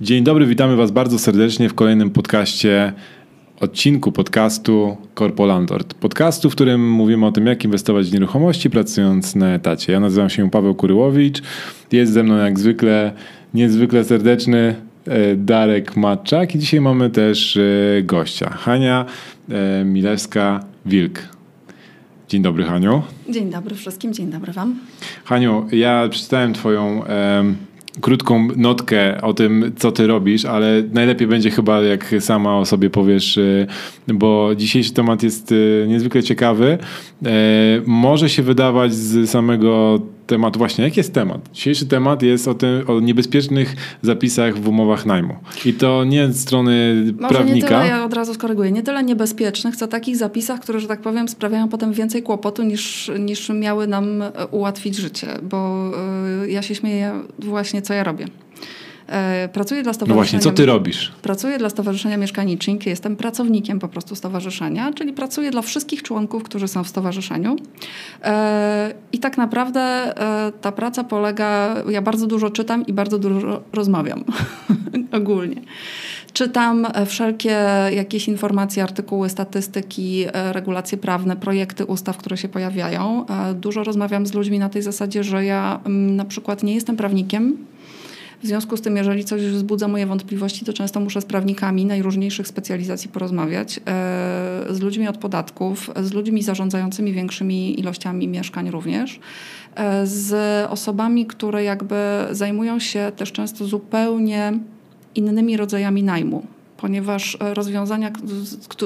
Dzień dobry, witamy Was bardzo serdecznie w kolejnym podcaście, odcinku podcastu Corpo Landlord. Podcastu, w którym mówimy o tym, jak inwestować w nieruchomości pracując na etacie. Ja nazywam się Paweł Kuryłowicz, jest ze mną jak zwykle niezwykle serdeczny Darek Matczak i dzisiaj mamy też e, gościa, Hania e, Milewska-Wilk. Dzień dobry Haniu. Dzień dobry wszystkim, dzień dobry Wam. Haniu, ja przeczytałem Twoją krótką notkę o tym, co ty robisz, ale najlepiej będzie chyba, jak sama o sobie powiesz, bo dzisiejszy temat jest niezwykle ciekawy. E, może się wydawać z samego tematu, właśnie jaki jest temat? Dzisiejszy temat jest o, tym, o niebezpiecznych zapisach w umowach najmu. I to nie z strony Może prawnika. Nie tyle, ja od razu skoryguję, nie tyle niebezpiecznych, co takich zapisach, które, że tak powiem, sprawiają potem więcej kłopotu niż, niż miały nam e, ułatwić życie, bo y, ja się śmieję właśnie, co ja robię. E, pracuję dla stowarzyszenia. No właśnie, co ty robisz? Pracuję dla Stowarzyszenia Mieszkanicznik. Jestem pracownikiem po prostu stowarzyszenia, czyli pracuję dla wszystkich członków, którzy są w stowarzyszeniu. E, I tak naprawdę e, ta praca polega, ja bardzo dużo czytam i bardzo dużo rozmawiam ogólnie. Czytam wszelkie jakieś informacje, artykuły, statystyki, regulacje prawne, projekty ustaw, które się pojawiają. Dużo rozmawiam z ludźmi na tej zasadzie, że ja mm, na przykład nie jestem prawnikiem, w związku z tym, jeżeli coś wzbudza moje wątpliwości, to często muszę z prawnikami najróżniejszych specjalizacji porozmawiać, e, z ludźmi od podatków, z ludźmi zarządzającymi większymi ilościami mieszkań również, e, z osobami, które jakby zajmują się też często zupełnie innymi rodzajami najmu ponieważ rozwiązania,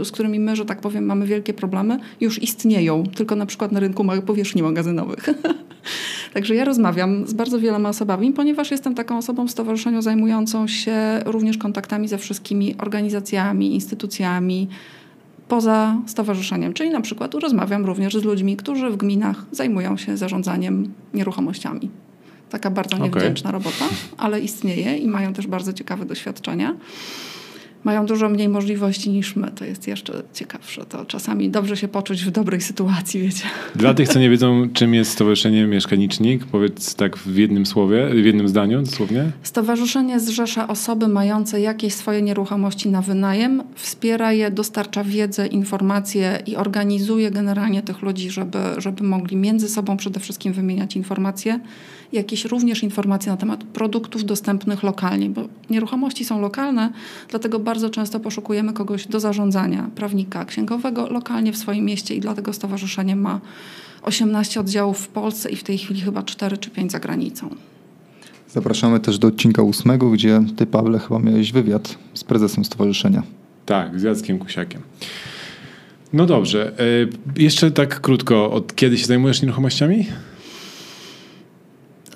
z którymi my, że tak powiem, mamy wielkie problemy, już istnieją, tylko na przykład na rynku małych powierzchni magazynowych. Także ja rozmawiam z bardzo wieloma osobami, ponieważ jestem taką osobą w stowarzyszeniu zajmującą się również kontaktami ze wszystkimi organizacjami, instytucjami poza stowarzyszeniem. Czyli na przykład rozmawiam również z ludźmi, którzy w gminach zajmują się zarządzaniem nieruchomościami. Taka bardzo niewdzięczna okay. robota, ale istnieje i mają też bardzo ciekawe doświadczenia mają dużo mniej możliwości niż my. To jest jeszcze ciekawsze. To czasami dobrze się poczuć w dobrej sytuacji, wiecie. Dla tych, co nie wiedzą, czym jest Stowarzyszenie Mieszkanicznik, powiedz tak w jednym słowie, w jednym zdaniu dosłownie. Stowarzyszenie zrzesza osoby mające jakieś swoje nieruchomości na wynajem, wspiera je, dostarcza wiedzę, informacje i organizuje generalnie tych ludzi, żeby, żeby mogli między sobą przede wszystkim wymieniać informacje jakieś również informacje na temat produktów dostępnych lokalnie, bo nieruchomości są lokalne, dlatego bardzo często poszukujemy kogoś do zarządzania, prawnika księgowego lokalnie w swoim mieście i dlatego stowarzyszenie ma 18 oddziałów w Polsce i w tej chwili chyba 4 czy 5 za granicą. Zapraszamy też do odcinka ósmego, gdzie ty, Pawle, chyba miałeś wywiad z prezesem stowarzyszenia. Tak, z Jackiem Kusiakiem. No dobrze. E, jeszcze tak krótko, od kiedy się zajmujesz nieruchomościami?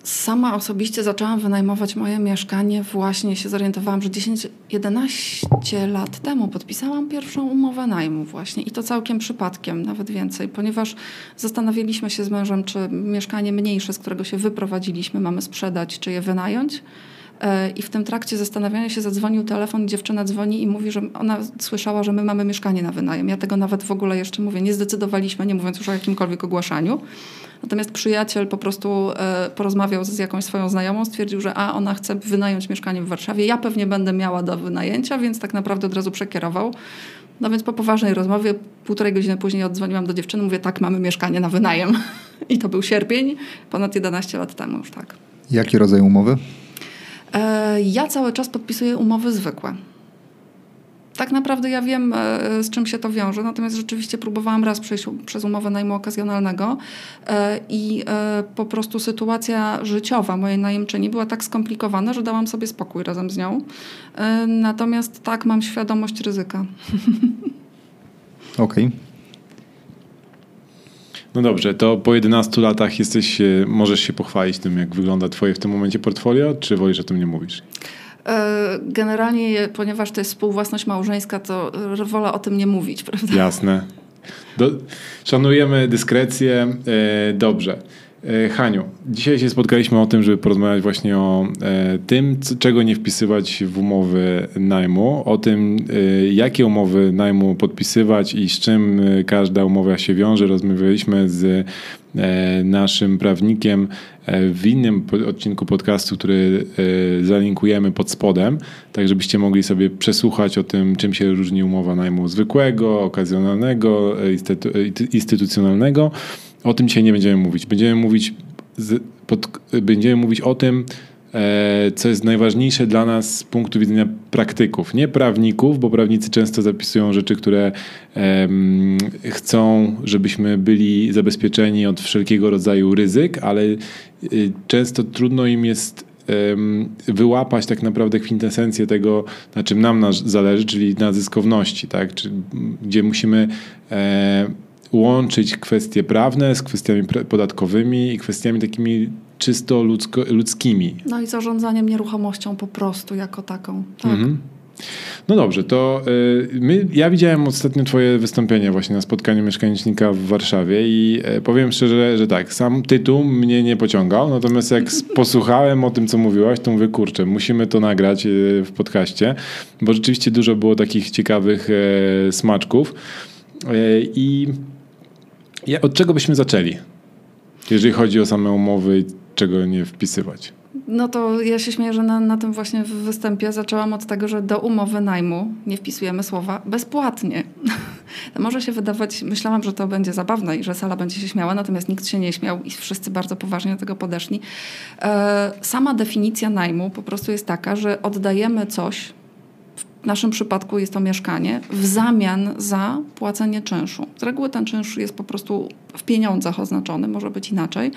Sama osobiście zaczęłam wynajmować moje mieszkanie, właśnie się zorientowałam, że 10-11 lat temu podpisałam pierwszą umowę najmu właśnie i to całkiem przypadkiem, nawet więcej, ponieważ zastanawialiśmy się z mężem, czy mieszkanie mniejsze, z którego się wyprowadziliśmy, mamy sprzedać, czy je wynająć. E, I w tym trakcie zastanawiania się zadzwonił telefon, dziewczyna dzwoni i mówi, że ona słyszała, że my mamy mieszkanie na wynajem. Ja tego nawet w ogóle jeszcze mówię, nie zdecydowaliśmy, nie mówiąc już o jakimkolwiek ogłaszaniu. Natomiast przyjaciel po prostu e, porozmawiał z jakąś swoją znajomą, stwierdził, że a ona chce wynająć mieszkanie w Warszawie. Ja pewnie będę miała do wynajęcia, więc tak naprawdę od razu przekierował. No więc po poważnej rozmowie, półtorej godziny później oddzwoniłam do dziewczyny, mówię, tak, mamy mieszkanie na wynajem. I to był sierpień, ponad 11 lat temu już tak. Jaki rodzaj umowy? E, ja cały czas podpisuję umowy zwykłe. Tak naprawdę ja wiem, e, z czym się to wiąże, natomiast rzeczywiście próbowałam raz przejść przez umowę najmu okazjonalnego e, i po prostu sytuacja życiowa mojej najemczyni była tak skomplikowana, że dałam sobie spokój razem z nią. Natomiast tak, mam świadomość ryzyka. Okej. Okay. No dobrze, to po 11 latach jesteś, e, możesz się pochwalić tym, jak wygląda twoje w tym momencie portfolio, czy wolisz o tym nie mówisz? E, generalnie, ponieważ to jest współwłasność małżeńska, to wolę o tym nie mówić, prawda? Jasne. Do, szanujemy dyskrecję. E, dobrze. E, Haniu, dzisiaj się spotkaliśmy o tym, żeby porozmawiać właśnie o e, tym, czego nie wpisywać w umowy najmu, o tym, e, jakie umowy najmu podpisywać i z czym każda umowa się wiąże. Rozmawialiśmy z naszym prawnikiem w innym odcinku podcastu, który zalinkujemy pod spodem, tak żebyście mogli sobie przesłuchać o tym, czym się różni umowa najmu zwykłego, okazjonalnego, instytu- instytucjonalnego. O tym dzisiaj nie będziemy mówić. Będziemy mówić, z, pod, będziemy mówić o tym, e, co jest najważniejsze dla nas z punktu widzenia praktyków, nie prawników, bo prawnicy często zapisują rzeczy, które em, chcą, żebyśmy byli zabezpieczeni od wszelkiego rodzaju ryzyk, ale y, często trudno im jest wyłapać tak naprawdę kwintesencję tego, na czym nam na, zależy, czyli na zyskowności, tak? Czy, gdzie musimy e, łączyć kwestie prawne z kwestiami podatkowymi i kwestiami takimi czysto ludzko, ludzkimi. No i zarządzaniem nieruchomością po prostu jako taką. Tak. Mhm. No dobrze, to y, my, ja widziałem ostatnio twoje wystąpienie właśnie na spotkaniu mieszkanicznika w Warszawie i e, powiem szczerze, że tak, sam tytuł mnie nie pociągał, natomiast jak posłuchałem o tym, co mówiłaś, to mówię, kurczę, musimy to nagrać y, w podcaście, bo rzeczywiście dużo było takich ciekawych e, smaczków E, i ja, od czego byśmy zaczęli, jeżeli chodzi o same umowy i czego nie wpisywać? No to ja się śmieję, że na, na tym właśnie występie zaczęłam od tego, że do umowy najmu nie wpisujemy słowa bezpłatnie. Może się wydawać, myślałam, że to będzie zabawne i że sala będzie się śmiała, natomiast nikt się nie śmiał i wszyscy bardzo poważnie do tego podeszli. E, sama definicja najmu po prostu jest taka, że oddajemy coś, w naszym przypadku jest to mieszkanie, w zamian za płacenie czynszu. Z reguły ten czynsz jest po prostu w pieniądzach oznaczony, może być inaczej,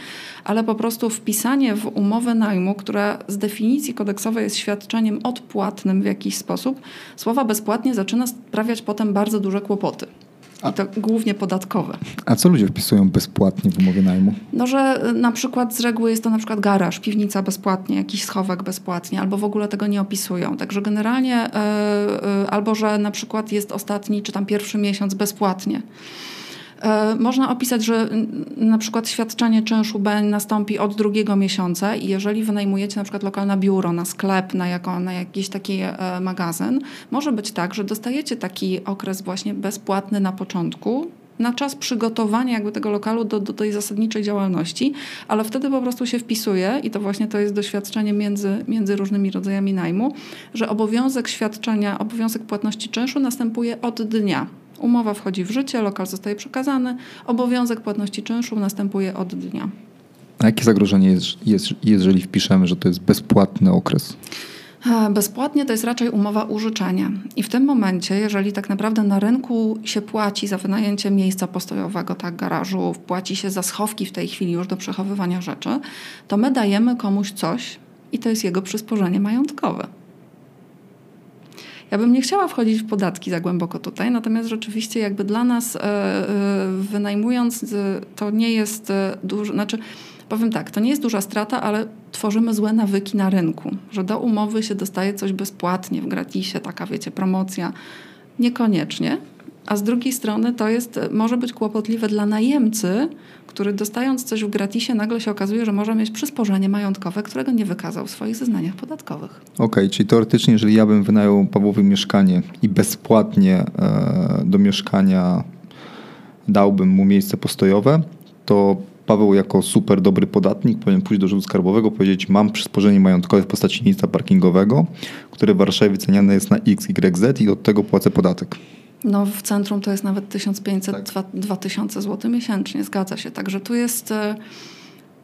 ale po prostu wpisanie w umowę najmu, która z definicji kodeksowej jest świadczeniem odpłatnym w jakiś sposób, słowa bezpłatnie zaczyna sprawiać potem bardzo duże kłopoty. I to głównie podatkowe. A co ludzie wpisują bezpłatnie w umowie najmu? No, że y, na przykład z reguły jest to na przykład garaż, piwnica bezpłatnie, jakiś schowek bezpłatnie, albo w ogóle tego nie opisują. Także generalnie y, y, albo, że na przykład jest ostatni czy tam pierwszy miesiąc bezpłatnie. E, Można opisać, że na przykład świadczenie czynszu B nastąpi od drugiego miesiąca i jeżeli wynajmujecie na przykład lokalne biuro na sklep, na, jako, na jakiś taki e, magazyn, może być tak, że dostajecie taki okres właśnie bezpłatny na początku, na czas przygotowania jakby tego lokalu do, do tej zasadniczej działalności, ale wtedy po prostu się wpisuje i to właśnie to jest doświadczenie między, między różnymi rodzajami najmu, że obowiązek świadczenia, obowiązek płatności czynszu następuje od dnia. Umowa wchodzi w życie, lokal zostaje przekazany, obowiązek płatności czynszu następuje od dnia. A jakie zagrożenie jest, jest, jeżeli wpiszemy, że to jest bezpłatny okres? E, Bezpłatnie to jest raczej umowa użyczenia. I w tym momencie, jeżeli tak naprawdę na rynku się płaci za wynajęcie miejsca postojowego, tak, garażu, płaci się za schowki w tej chwili już do przechowywania rzeczy, to my dajemy komuś coś i to jest jego przysporzenie majątkowe. Ja bym nie chciała wchodzić w podatki za głęboko tutaj, natomiast rzeczywiście jakby dla nas e, e, wynajmując e, to nie jest dużo, znaczy powiem tak, to nie jest duża strata, ale tworzymy złe nawyki na rynku, że do umowy się dostaje coś bezpłatnie w gratisie, taka wiecie, promocja. Niekoniecznie. A z drugiej strony to jest, może być kłopotliwe dla najemcy, który dostając coś w gratisie nagle się okazuje, że może mieć przysporzenie majątkowe, którego nie wykazał w swoich zeznaniach podatkowych. Okej, czyli teoretycznie, jeżeli ja bym wynajął Pawłowi mieszkanie i bezpłatnie e, do mieszkania dałbym mu miejsce postojowe, to Paweł jako super dobry podatnik powinien pójść do urzędu skarbowego powiedzieć mam przysporzenie majątkowe w postaci miejsca parkingowego, które w Warszawie wyceniane jest na XYZ i od tego płacę podatek. No w centrum to jest nawet 1500, Tak. dwa- 2000 zł miesięcznie, zgadza się. Także tu jest... e,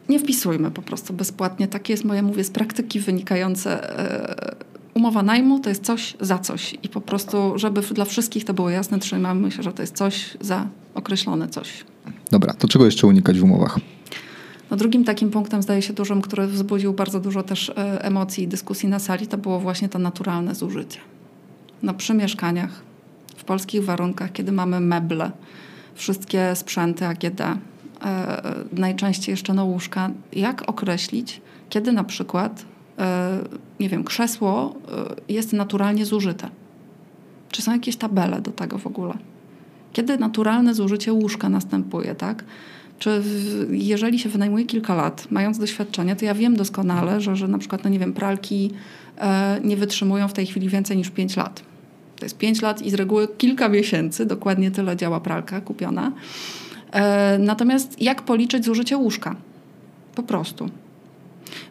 Nie wpisujmy po prostu bezpłatnie. Takie jest moje, mówię, z praktyki wynikające. e, Umowa najmu to jest coś za coś. I po prostu, żeby dla wszystkich to było jasne, trzymamy się, że to jest coś za określone coś. Dobra, to czego jeszcze unikać w umowach? No drugim takim punktem, zdaje się dużym, który wzbudził bardzo dużo też e, emocji i dyskusji na sali, to było właśnie to naturalne zużycie. No przy mieszkaniach, w polskich warunkach, kiedy mamy meble, wszystkie sprzęty AGD, e, najczęściej jeszcze no łóżka, jak określić, kiedy na przykład, e, nie wiem, krzesło e, jest naturalnie zużyte? Czy są jakieś tabele do tego w ogóle? Kiedy naturalne zużycie łóżka następuje, tak? Czy w, jeżeli się wynajmuje kilka lat, mając doświadczenie, to ja wiem doskonale, że, że na przykład, no nie wiem, pralki e, nie wytrzymują w tej chwili więcej niż 5 lat. To jest 5 lat i z reguły kilka miesięcy, dokładnie tyle działa pralka kupiona. E, natomiast jak policzyć zużycie łóżka? Po prostu.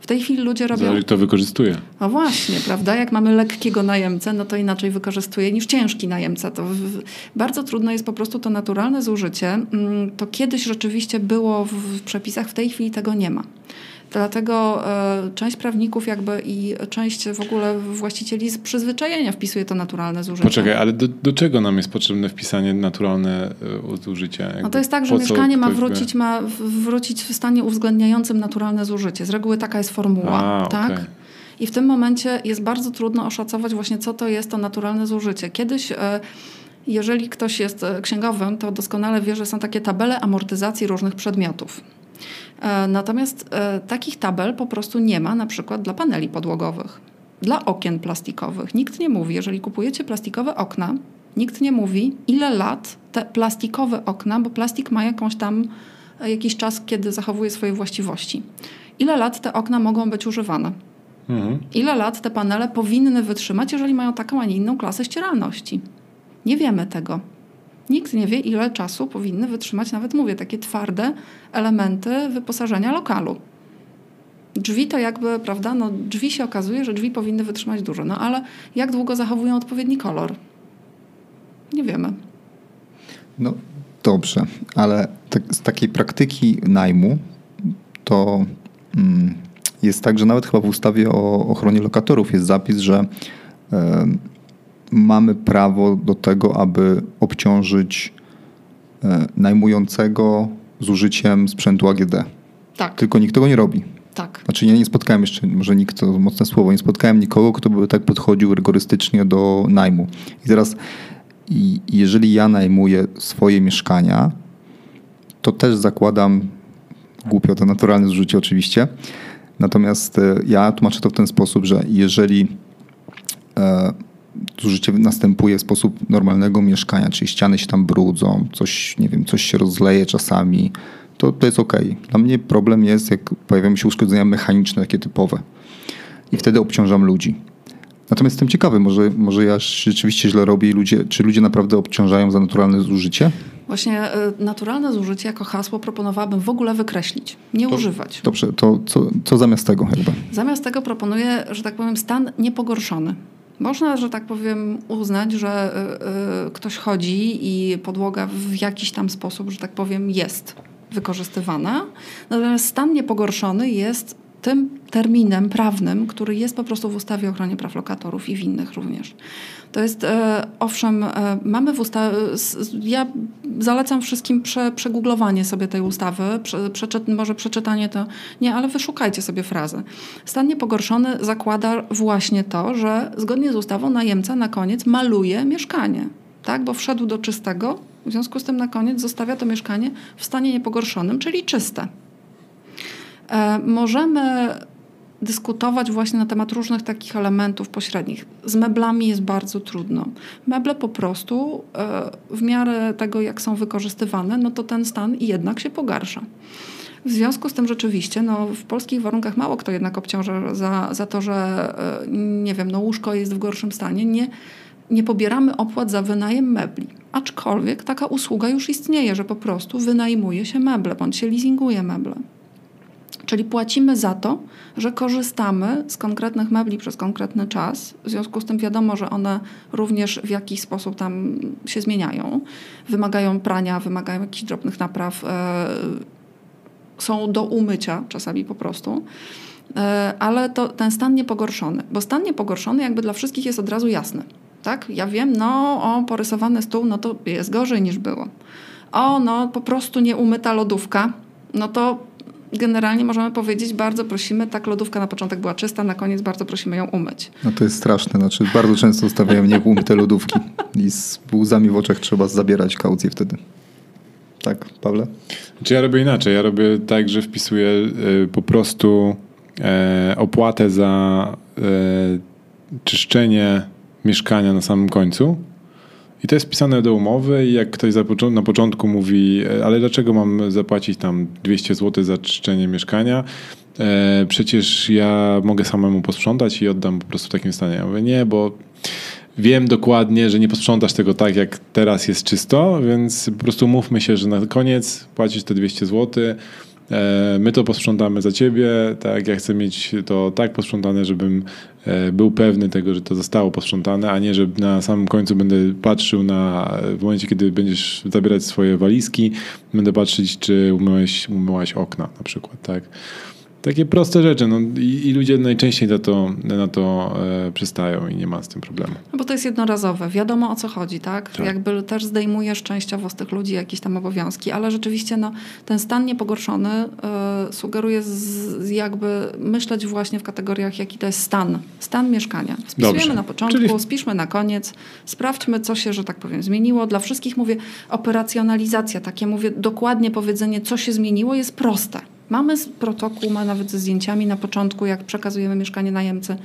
W tej chwili ludzie robią. Zależy, kto wykorzystuje. No właśnie, prawda? Jak mamy lekkiego najemcę, no to inaczej wykorzystuje niż ciężki najemca. To w, bardzo trudno jest po prostu to naturalne zużycie. Mm, to kiedyś rzeczywiście było w przepisach, w tej chwili tego nie ma. Dlatego e, część prawników jakby i część w ogóle właścicieli z przyzwyczajenia wpisuje to naturalne zużycie. Poczekaj, ale do, do czego nam jest potrzebne wpisanie naturalne e, zużycie? Jakby no to jest tak, że mieszkanie ma wrócić, by... ma wrócić w stanie uwzględniającym naturalne zużycie. Z reguły taka jest formuła. A, tak? Okay. I w tym momencie jest bardzo trudno oszacować właśnie, co to jest to naturalne zużycie. Kiedyś... E, jeżeli ktoś jest księgowym, to doskonale wie, że są takie tabele amortyzacji różnych przedmiotów. E, natomiast e, takich tabel po prostu nie ma na przykład dla paneli podłogowych, dla okien plastikowych. Nikt nie mówi, jeżeli kupujecie plastikowe okna, nikt nie mówi, ile lat te plastikowe okna, bo plastik ma jakąś tam e, jakiś czas, kiedy zachowuje swoje właściwości. Ile lat te okna mogą być używane? Mhm. Ile lat te panele powinny wytrzymać, jeżeli mają taką, a nie inną klasę ścieralności? Nie wiemy tego. Nikt nie wie, ile czasu powinny wytrzymać, nawet mówię, takie twarde elementy wyposażenia lokalu. Drzwi to jakby, prawda, no drzwi się okazuje, że drzwi powinny wytrzymać dużo, no ale jak długo zachowują odpowiedni kolor? Nie wiemy. No dobrze, ale tak, z takiej praktyki najmu to mm, jest tak, że nawet chyba w ustawie o ochronie lokatorów jest zapis, że mamy prawo do tego, aby obciążyć e, najmującego zużyciem sprzętu AGD. Tak. Tylko nikt tego nie robi. Tak. Znaczy ja nie spotkałem jeszcze, może nikt to mocne słowo, nie spotkałem nikogo, kto by tak podchodził rygorystycznie do najmu. I teraz jeżeli ja najmuję swoje mieszkania, to też zakładam, głupio to naturalne zużycie oczywiście, natomiast e, ja tłumaczę to w ten sposób, że jeżeli e, zużycie następuje w sposób normalnego mieszkania, czyli ściany się tam brudzą, coś, nie wiem, coś się rozleje czasami, to, to jest ok. Dla mnie problem jest, jak pojawiają się uszkodzenia mechaniczne, takie typowe. I wtedy obciążam ludzi. Natomiast jestem ciekawy, może, może ja rzeczywiście źle robię i ludzie, czy ludzie naprawdę obciążają za naturalne zużycie? Właśnie y, naturalne zużycie jako hasło proponowałabym w ogóle wykreślić, nie to, używać. Dobrze, to co, co zamiast tego jakby? Zamiast tego proponuję, że tak powiem, stan niepogorszony. Można, że tak powiem, uznać, że y, y, ktoś chodzi i podłoga w jakiś tam sposób, że tak powiem, jest wykorzystywana. Natomiast stan niepogorszony jest tym terminem prawnym, który jest po prostu w ustawie o ochronie praw lokatorów i w innych również. To jest, e, owszem, e, mamy w ustawie, ja zalecam wszystkim prze, przegooglowanie sobie tej ustawy, prze, przeczyt, może przeczytanie to nie, ale wyszukajcie sobie frazę. Stan niepogorszony zakłada właśnie to, że zgodnie z ustawą najemca na koniec maluje mieszkanie, tak? bo wszedł do czystego, w związku z tym na koniec zostawia to mieszkanie w stanie niepogorszonym, czyli czyste. E, możemy dyskutować właśnie na temat różnych takich elementów pośrednich. Z meblami jest bardzo trudno. Meble po prostu e, w miarę tego, jak są wykorzystywane, no to ten stan jednak się pogarsza. W związku z tym rzeczywiście no, w polskich warunkach mało kto jednak obciąża za, za to, że e, nie wiem, no, łóżko jest w gorszym stanie. Nie, nie pobieramy opłat za wynajem mebli. Aczkolwiek taka usługa już istnieje, że po prostu wynajmuje się meble bądź się leasinguje meble. Czyli płacimy za to, że korzystamy z konkretnych mebli przez konkretny czas. W związku z tym wiadomo, że one również w jakiś sposób tam się zmieniają. Wymagają prania, wymagają jakichś drobnych napraw, e, są do umycia czasami po prostu. E, ale to ten stan niepogorszony, bo stan niepogorszony jakby dla wszystkich jest od razu jasny. Tak? Ja wiem, no o, porysowany stół, no to jest gorzej niż było. O, no po prostu nieumyta lodówka, no to generalnie możemy powiedzieć, bardzo prosimy, tak lodówka na początek była czysta, na koniec bardzo prosimy ją umyć. No to jest straszne, znaczy bardzo często ustawiają nieumyte lodówki i z łzami w oczach trzeba zabierać kaucję wtedy. Tak, Pawle? Czy ja robię inaczej? Ja robię tak, że wpisuję y, po prostu e, opłatę za e, czyszczenie mieszkania na samym końcu I to jest wpisane do umowy i jak ktoś na początku mówi, e, ale dlaczego mam zapłacić tam 200 zł za czyszczenie mieszkania, e, przecież ja mogę samemu posprzątać i oddam po prostu w takim stanie. Ja mówię, nie, bo wiem dokładnie, że nie posprzątasz tego tak, jak teraz jest czysto, więc po prostu mówmy się, że na koniec płacisz te 200 zł, e, my to posprzątamy za ciebie, tak, ja chcę mieć to tak posprzątane, żebym e, był pewny tego, że to zostało posprzątane, a nie, że na samym końcu będę patrzył na, w momencie, kiedy będziesz zabierać swoje walizki, będę patrzeć, czy umyłeś, umyłaś okna na przykład, tak. Takie proste rzeczy. No, i, i, ludzie najczęściej na to, na to e, przystają i nie ma z tym problemu. No bo to jest jednorazowe. Wiadomo o co chodzi, tak? tak? Jakby też zdejmujesz częściowo z tych ludzi jakieś tam obowiązki, ale rzeczywiście no, ten stan niepogorszony e, sugeruje z, jakby myśleć właśnie w kategoriach, jaki to jest stan. Stan mieszkania. Spisujemy Dobrze. na początku, Czyli... spiszmy na koniec, sprawdźmy, co się, że tak powiem, zmieniło. Dla wszystkich mówię, operacjonalizacja, takie mówię, dokładnie powiedzenie, co się zmieniło, jest proste. Mamy protokół, ma nawet ze zdjęciami na początku, jak przekazujemy mieszkanie najemcy.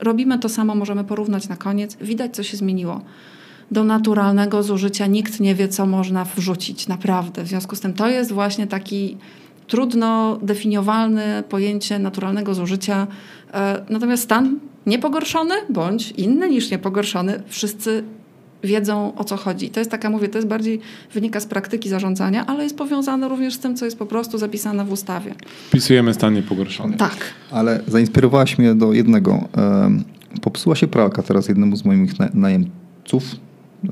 Robimy to samo, możemy porównać na koniec. Widać, co się zmieniło. Do naturalnego zużycia nikt nie wie, co można wrzucić, naprawdę. W związku z tym to jest właśnie taki trudno definiowalne pojęcie naturalnego zużycia. E, natomiast stan niepogorszony bądź inny niż niepogorszony, wszyscy wiedzą o co chodzi. To jest taka, mówię, to jest bardziej wynika z praktyki zarządzania, ale jest powiązane również z tym, co jest po prostu zapisane w ustawie. Wpisujemy stan niepogorszony. Tak. Ale zainspirowałaś mnie do jednego. Popsuła się pralka teraz jednemu z moich najemców e,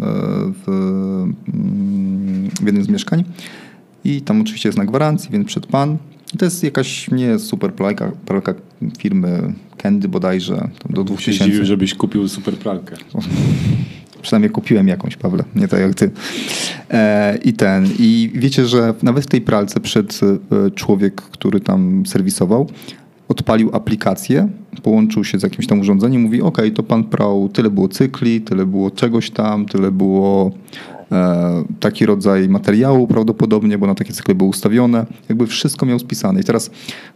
w, mm, w jednym z mieszkań. I tam oczywiście jest na gwarancji, więc przed pan. I to jest jakaś nie super pralka, pralka firmy Candy bodajże, do 2000. Dziwił, żebyś kupił super pralkę. Przynajmniej kupiłem jakąś, Pawle, nie tak jak ty. E, I ten. I wiecie, że nawet w tej pralce przed e, człowiek, który tam serwisował, odpalił aplikację, połączył się z jakimś tam urządzeniem, mówi: OK, to pan prał, tyle było cykli, tyle było czegoś tam, tyle było e, taki rodzaj materiału prawdopodobnie, bo na takie cykle były ustawione. Jakby wszystko miał spisane. I teraz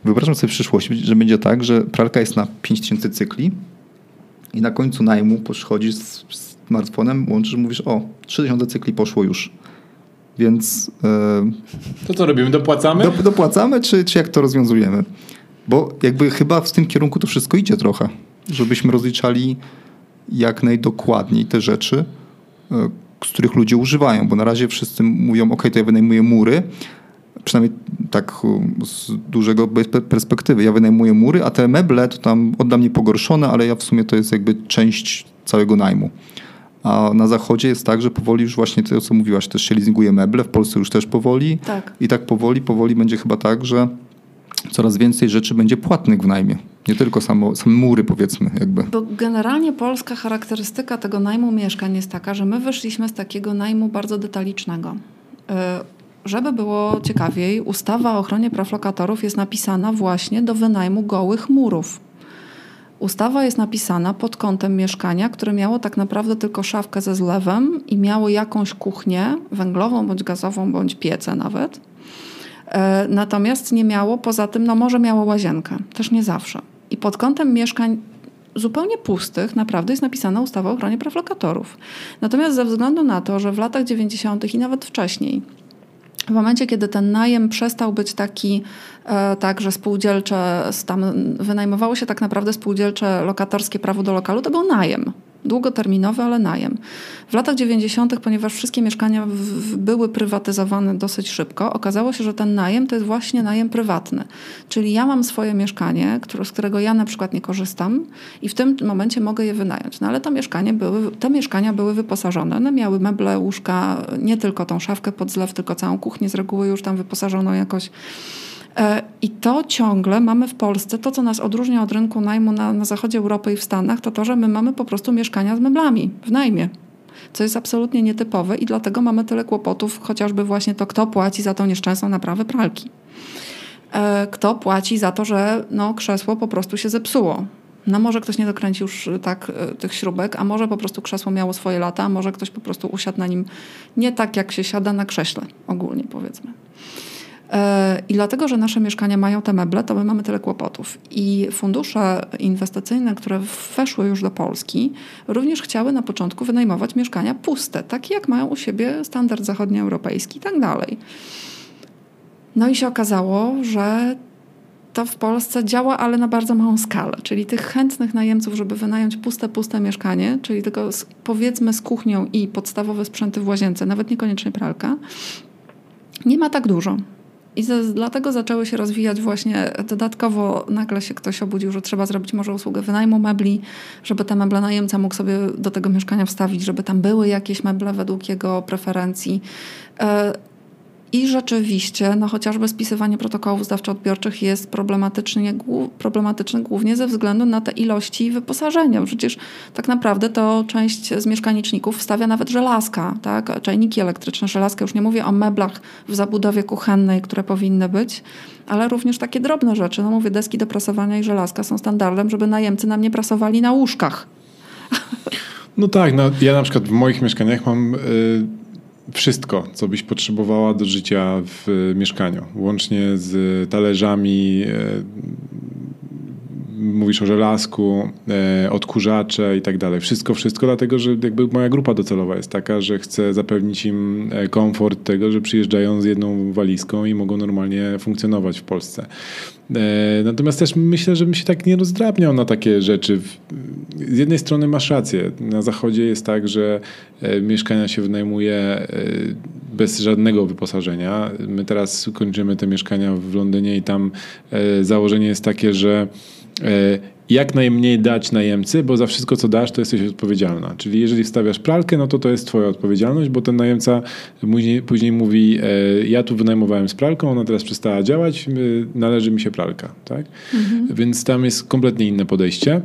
wyobrażam sobie w przyszłości, że będzie tak, że pralka jest na 5000 cykli i na końcu najmu przychodzisz z, z smartfonem, łączysz, mówisz, o, 3000 cykli poszło już. Więc... Yy, to co robimy? Dopłacamy? Do, dopłacamy, czy, czy jak to rozwiązujemy? Bo jakby chyba w tym kierunku to wszystko idzie trochę. Żebyśmy rozliczali jak najdokładniej te rzeczy, yy, z których ludzie używają. Bo na razie wszyscy mówią, ok, to ja wynajmuję mury, przynajmniej tak z dużego perspektywy. Ja wynajmuję mury, a te meble to tam oddam nie pogorszone, ale ja w sumie to jest jakby część całego najmu. A na zachodzie jest tak, że powoli już właśnie to, co mówiłaś, też się leasinguje meble, w Polsce już też powoli. Tak. I tak powoli, powoli będzie chyba tak, że coraz więcej rzeczy będzie płatnych w najmie. Nie tylko samo, same mury, powiedzmy, jakby. Bo generalnie polska charakterystyka tego najmu mieszkań jest taka, że my wyszliśmy z takiego najmu bardzo detalicznego. E, żeby było ciekawiej, ustawa o ochronie praw lokatorów jest napisana właśnie do wynajmu gołych murów. Ustawa jest napisana pod kątem mieszkania, które miało tak naprawdę tylko szafkę ze zlewem i miało jakąś kuchnię węglową, bądź gazową, bądź piecę nawet. E, natomiast nie miało poza tym, no może miało łazienkę, też nie zawsze. I pod kątem mieszkań zupełnie pustych naprawdę jest napisana ustawa o ochronie praw lokatorów. Natomiast ze względu na to, że w latach 90. i nawet wcześniej w momencie, kiedy ten najem przestał być taki, e, tak, że spółdzielcze, tam wynajmowało się tak naprawdę spółdzielcze lokatorskie prawo do lokalu, to był najem długoterminowy, ale najem. W latach 90., ponieważ wszystkie mieszkania w, były prywatyzowane dosyć szybko, okazało się, że ten najem to jest właśnie najem prywatny. Czyli ja mam swoje mieszkanie, które, z którego ja na przykład nie korzystam i w tym momencie mogę je wynająć. No ale to mieszkanie były, te mieszkania były wyposażone. One miały meble, łóżka, nie tylko tą szafkę pod zlew, tylko całą kuchnię z reguły już tam wyposażoną jakoś I to ciągle mamy w Polsce, to co nas odróżnia od rynku najmu na, na zachodzie Europy i w Stanach, to to, że my mamy po prostu mieszkania z meblami w najmie co jest absolutnie nietypowe i dlatego mamy tyle kłopotów, chociażby właśnie to, kto płaci za tą nieszczęsną naprawę pralki. E, kto płaci za to, że no, krzesło po prostu się zepsuło. No może ktoś nie dokręci już tak e, tych śrubek, a może po prostu krzesło miało swoje lata, a może ktoś po prostu usiadł na nim nie tak, jak się siada na krześle, ogólnie powiedzmy. E, I dlatego, że nasze mieszkania mają te meble, to my mamy tyle kłopotów. I fundusze inwestycyjne, które weszły już do Polski, również chciały na początku wynajmować mieszkania puste, takie jak mają u siebie standard zachodnioeuropejski i tak dalej. No i się okazało, że to w Polsce działa, ale na bardzo małą skalę. Czyli tych chętnych najemców, żeby wynająć puste, puste mieszkanie, czyli tylko z, powiedzmy z kuchnią i podstawowe sprzęty w łazience, nawet niekoniecznie pralka, nie ma tak dużo. I z, dlatego zaczęły się rozwijać właśnie dodatkowo, nagle się ktoś obudził, że trzeba zrobić może usługę wynajmu mebli, żeby te meble najemca mógł sobie do tego mieszkania wstawić, żeby tam były jakieś meble według jego preferencji. I rzeczywiście, no chociażby spisywanie protokołów zdawczo-odbiorczych jest problematyczne, problematyczne głównie ze względu na te ilości wyposażenia. Przecież tak naprawdę to część z mieszkaniczników wstawia nawet żelazka, tak? czajniki elektryczne, żelazka. Już nie mówię o meblach w zabudowie kuchennej, które powinny być, ale również takie drobne rzeczy. No mówię, deski do prasowania i żelazka są standardem, żeby najemcy nam nie prasowali na łóżkach. No tak, no ja na przykład w moich mieszkaniach mam... Yy wszystko, co byś potrzebowała do życia w mieszkaniu, łącznie z talerzami, e, mówisz o żelazku, e, odkurzacze i tak dalej. Wszystko, wszystko, dlatego że jakby moja grupa docelowa jest taka, że chcę zapewnić im e, komfort tego, że przyjeżdżają z jedną walizką i mogą normalnie funkcjonować w Polsce. E, natomiast też myślę, że bym się tak nie rozdrabniał na takie rzeczy. Z jednej strony masz rację. Na zachodzie jest tak, że mieszkania się wynajmuje bez żadnego wyposażenia. My teraz kończymy te mieszkania w Londynie i tam założenie jest takie, że jak najmniej dać najemcy, bo za wszystko, co dasz, to jesteś odpowiedzialna. Czyli jeżeli wstawiasz pralkę, no to to jest twoja odpowiedzialność, bo ten najemca później, później mówi, e, ja tu wynajmowałem z pralką, ona teraz przestała działać, należy mi się pralka. Tak? Mhm. Więc tam jest kompletnie inne podejście.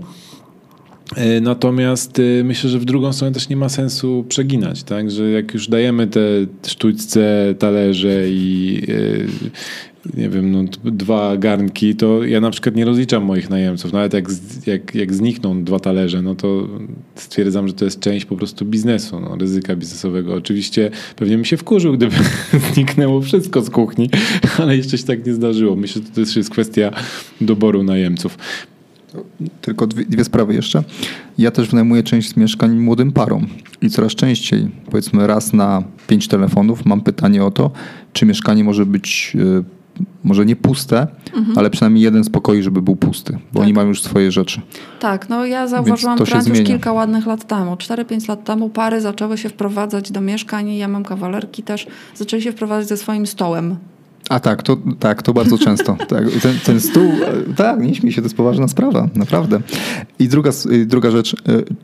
E, natomiast myślę, że w drugą stronę też nie ma sensu przeginać, tak? że jak już dajemy te sztućce, talerze i nie wiem, no, dwa garnki, to ja na przykład nie rozliczam moich najemców. Nawet jak, jak, jak znikną dwa talerze, no to stwierdzam, że to jest część po prostu biznesu, no, ryzyka biznesowego. Oczywiście pewnie mi się wkurzył, gdyby zniknęło wszystko z kuchni, ale jeszcze się tak nie zdarzyło. Myślę, że to też jest kwestia doboru najemców. Tylko dwie, dwie, sprawy jeszcze. Ja też wynajmuję część z mieszkań młodym parom i coraz częściej, powiedzmy raz na pięć telefonów, mam pytanie o to, czy mieszkanie może być y, może nie puste, mhm. ale przynajmniej jeden z pokoi, żeby był pusty, bo tak. oni mają już swoje rzeczy. Tak, no ja zauważyłam trend już kilka ładnych lat temu. 4-5 lat temu pary zaczęły się wprowadzać do mieszkań, ja mam kawalerki też, zaczęli się wprowadzać ze swoim stołem. A tak, to, tak, to bardzo często. tak, ten, ten stół, tak, nie śmiej się, to jest poważna sprawa, naprawdę. I druga, druga rzecz, e,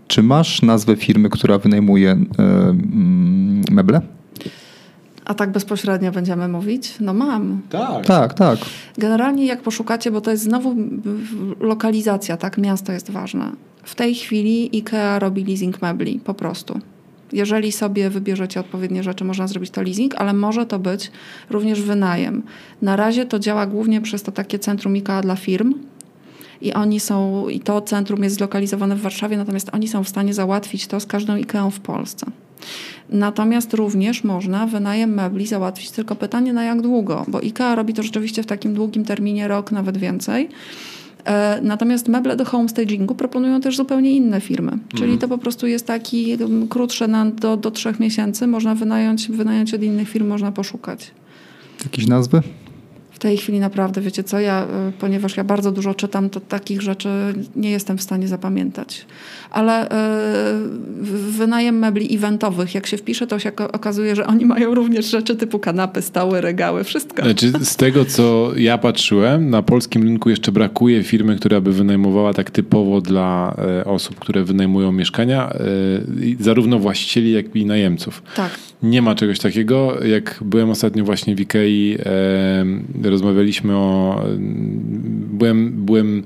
czy masz nazwę firmy, która wynajmuje e, mm, meble? A tak bezpośrednio będziemy mówić? No mam. Tak. Tak, tak. Generalnie jak poszukacie, bo to jest znowu lokalizacja, tak? Miasto jest ważne. W tej chwili IKEA robi leasing mebli, po prostu. Jeżeli sobie wybierzecie odpowiednie rzeczy, można zrobić to leasing, ale może to być również wynajem. Na razie to działa głównie przez to takie centrum IKEA dla firm, i oni są, i to centrum jest zlokalizowane w Warszawie, natomiast oni są w stanie załatwić to z każdą IKEA w Polsce. Natomiast również można wynajem mebli załatwić, tylko pytanie na jak długo, bo IKEA robi to rzeczywiście w takim długim terminie, rok, nawet więcej. E, natomiast meble do homestagingu proponują też zupełnie inne firmy. Czyli mhm. to po prostu jest taki mm, krótsze na, do, do trzech miesięcy. Można wynająć, wynająć od innych firm, można poszukać. Jakieś nazwy? W tej chwili naprawdę, wiecie co, ja, y, ponieważ ja bardzo dużo czytam, to takich rzeczy nie jestem w stanie zapamiętać. Ale yy, wynajem mebli eventowych, jak się wpisze, to się okazuje, że oni mają również rzeczy typu kanapy, stałe, regały, wszystko. Znaczy, z tego, co ja patrzyłem, na polskim rynku jeszcze brakuje firmy, która by wynajmowała tak typowo dla e, osób, które wynajmują mieszkania, e, zarówno właścicieli, jak i najemców. Tak. Nie ma czegoś takiego. Jak byłem ostatnio właśnie w Ikei, rozmawialiśmy o. Byłem, byłem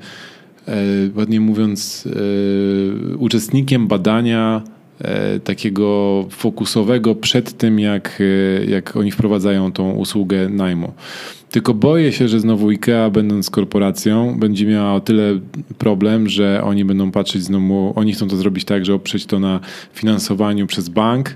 e, ładnie mówiąc, e, uczestnikiem badania e, takiego fokusowego przed tym, jak, jak oni wprowadzają tą usługę najmu. Tylko boję się, że znowu IKEA, będąc korporacją, będzie miała o tyle problem, że oni będą patrzeć znowu, oni chcą to zrobić tak, że oprzeć to na finansowaniu przez bank.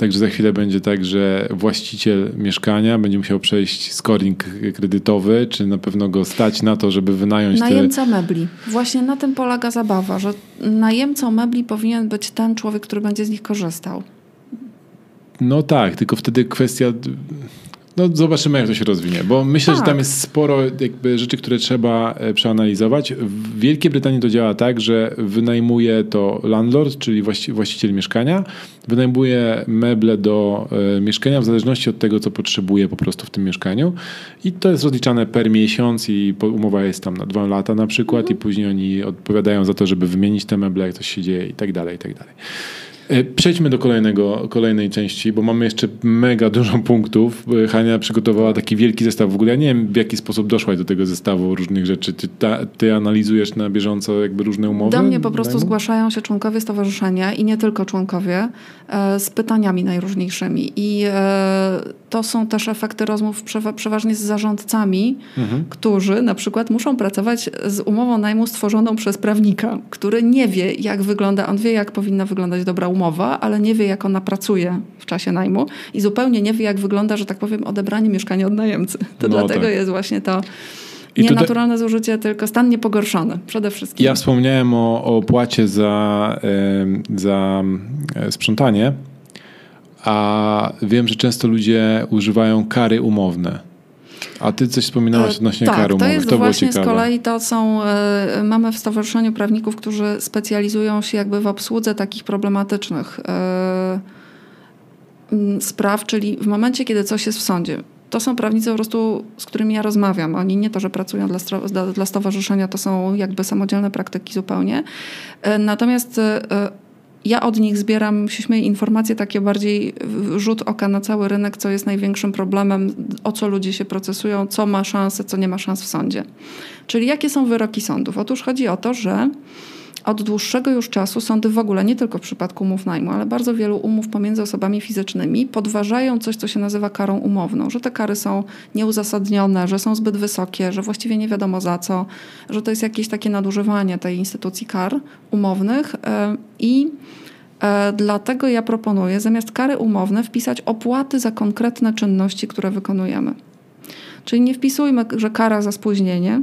Także za chwilę będzie tak, że właściciel mieszkania będzie musiał przejść scoring kredytowy, czy na pewno go stać na to, żeby wynająć Najemca te... mebli. Właśnie na tym polega zabawa, że najemcą mebli powinien być ten człowiek, który będzie z nich korzystał. No tak, tylko wtedy kwestia no zobaczymy, jak to się rozwinie, bo myślę, tak. że tam jest sporo jakby rzeczy, które trzeba e, przeanalizować. W Wielkiej Brytanii to działa tak, że wynajmuje to landlord, czyli właściciel mieszkania, wynajmuje meble do e, mieszkania w zależności od tego, co potrzebuje po prostu w tym mieszkaniu i to jest rozliczane per miesiąc i umowa jest tam na dwa lata na przykład mhm. i później oni odpowiadają za to, żeby wymienić te meble, jak coś się dzieje i tak dalej, i tak dalej. E, przejdźmy do kolejnego, kolejnej części, bo mamy jeszcze mega dużo punktów. E, Hania przygotowała taki wielki zestaw. W ogóle ja nie wiem, w jaki sposób doszłaś do tego zestawu różnych rzeczy. Ty, ta, ty analizujesz na bieżąco jakby różne umowy? Do mnie po prostu zgłaszają się członkowie stowarzyszenia i nie tylko członkowie e, z pytaniami najróżniejszymi. I to są też efekty rozmów przeważnie z zarządcami, mhm. którzy na przykład muszą pracować z umową najmu stworzoną przez prawnika, który nie wie, jak wygląda, on wie, jak powinna wyglądać dobra umowa, ale nie wie, jak ona pracuje w czasie najmu i zupełnie nie wie, jak wygląda, że tak powiem, odebranie mieszkania od najemcy. To no dlatego tak. jest właśnie to i nie naturalne zużycie, tylko stan niepogorszony przede wszystkim. Ja wspomniałem o, o płacie za, za sprzątanie a wiem, że często ludzie używają kary umowne. A ty coś wspominałaś e, odnośnie tak, kar umownych. To jest to właśnie z kolei to są, e, mamy w Stowarzyszeniu Prawników, którzy specjalizują się jakby w obsłudze takich problematycznych e, spraw, czyli w momencie, kiedy coś jest w sądzie. To są prawnicy po prostu, z którymi ja rozmawiam. Oni nie to, że pracują dla, dla stowarzyszenia, to są jakby samodzielne praktyki zupełnie. Natomiast ja od nich zbieram, się informacje takie bardziej rzut oka na cały rynek, co jest największym problemem, o co ludzie się procesują, co ma szansę, co nie ma szans w sądzie. Czyli jakie są wyroki sądów? Otóż chodzi o to, że od dłuższego już czasu sądy w ogóle, nie tylko w przypadku umów najmu, ale bardzo wielu umów pomiędzy osobami fizycznymi podważają coś, co się nazywa karą umowną, że te kary są nieuzasadnione, że są zbyt wysokie, że właściwie nie wiadomo za co, że to jest jakieś takie nadużywanie tej instytucji kar umownych e, i e, Dlatego ja proponuję zamiast kary umowne wpisać opłaty za konkretne czynności, które wykonujemy. Czyli nie wpisujmy, że kara za spóźnienie,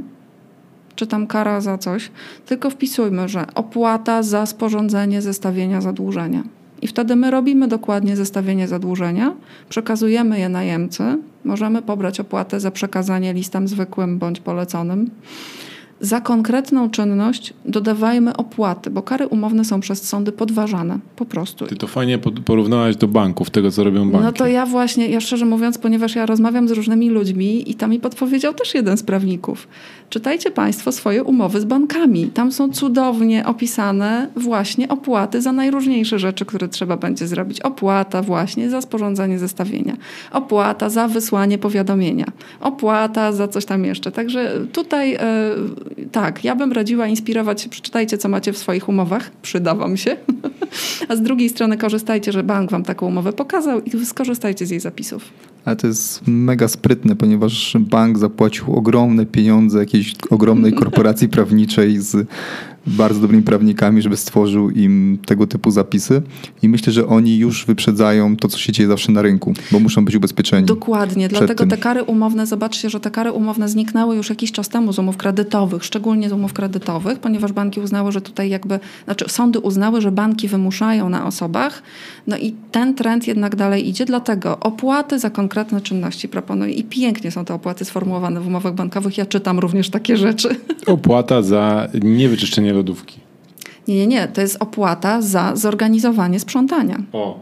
czy tam kara za coś, tylko wpisujmy, że opłata za sporządzenie zestawienia zadłużenia. I wtedy my robimy dokładnie zestawienie zadłużenia, przekazujemy je najemcy, możemy pobrać opłatę za przekazanie listem zwykłym bądź poleconym za konkretną czynność dodawajmy opłaty, bo kary umowne są przez sądy podważane. Po prostu. Ty to fajnie porównałaś do banków, tego co robią banki. No to ja właśnie, ja szczerze mówiąc, ponieważ ja rozmawiam z różnymi ludźmi i tam mi podpowiedział też jeden z prawników. Czytajcie Państwo swoje umowy z bankami. Tam są cudownie opisane właśnie opłaty za najróżniejsze rzeczy, które trzeba będzie zrobić. Opłata właśnie za sporządzenie zestawienia. Opłata za wysłanie powiadomienia. Opłata za coś tam jeszcze. Także tutaj... Yy, tak, ja bym radziła inspirować się, przeczytajcie, co macie w swoich umowach, przyda wam się. A z drugiej strony korzystajcie, że bank wam taką umowę pokazał i skorzystajcie z jej zapisów. Ale to jest mega sprytne, ponieważ bank zapłacił ogromne pieniądze jakiejś ogromnej korporacji prawniczej z bardzo dobrymi prawnikami, żeby stworzył im tego typu zapisy. I myślę, że oni już wyprzedzają to, co się dzieje zawsze na rynku, bo muszą być ubezpieczeni. Dokładnie, dlatego tym. te kary umowne, zobaczcie, że te kary umowne zniknęły już jakiś czas temu z umów kredytowych, szczególnie z umów kredytowych, ponieważ banki uznały, że tutaj jakby, znaczy sądy uznały, że banki wymuszają na osobach, no i ten trend jednak dalej idzie, dlatego opłaty za konkretne czynności proponuję i pięknie są te opłaty sformułowane w umowach bankowych. Ja czytam również takie rzeczy. Opłata za niewyczyszczenie lodówki. Nie, nie, nie. To jest opłata za zorganizowanie sprzątania. O,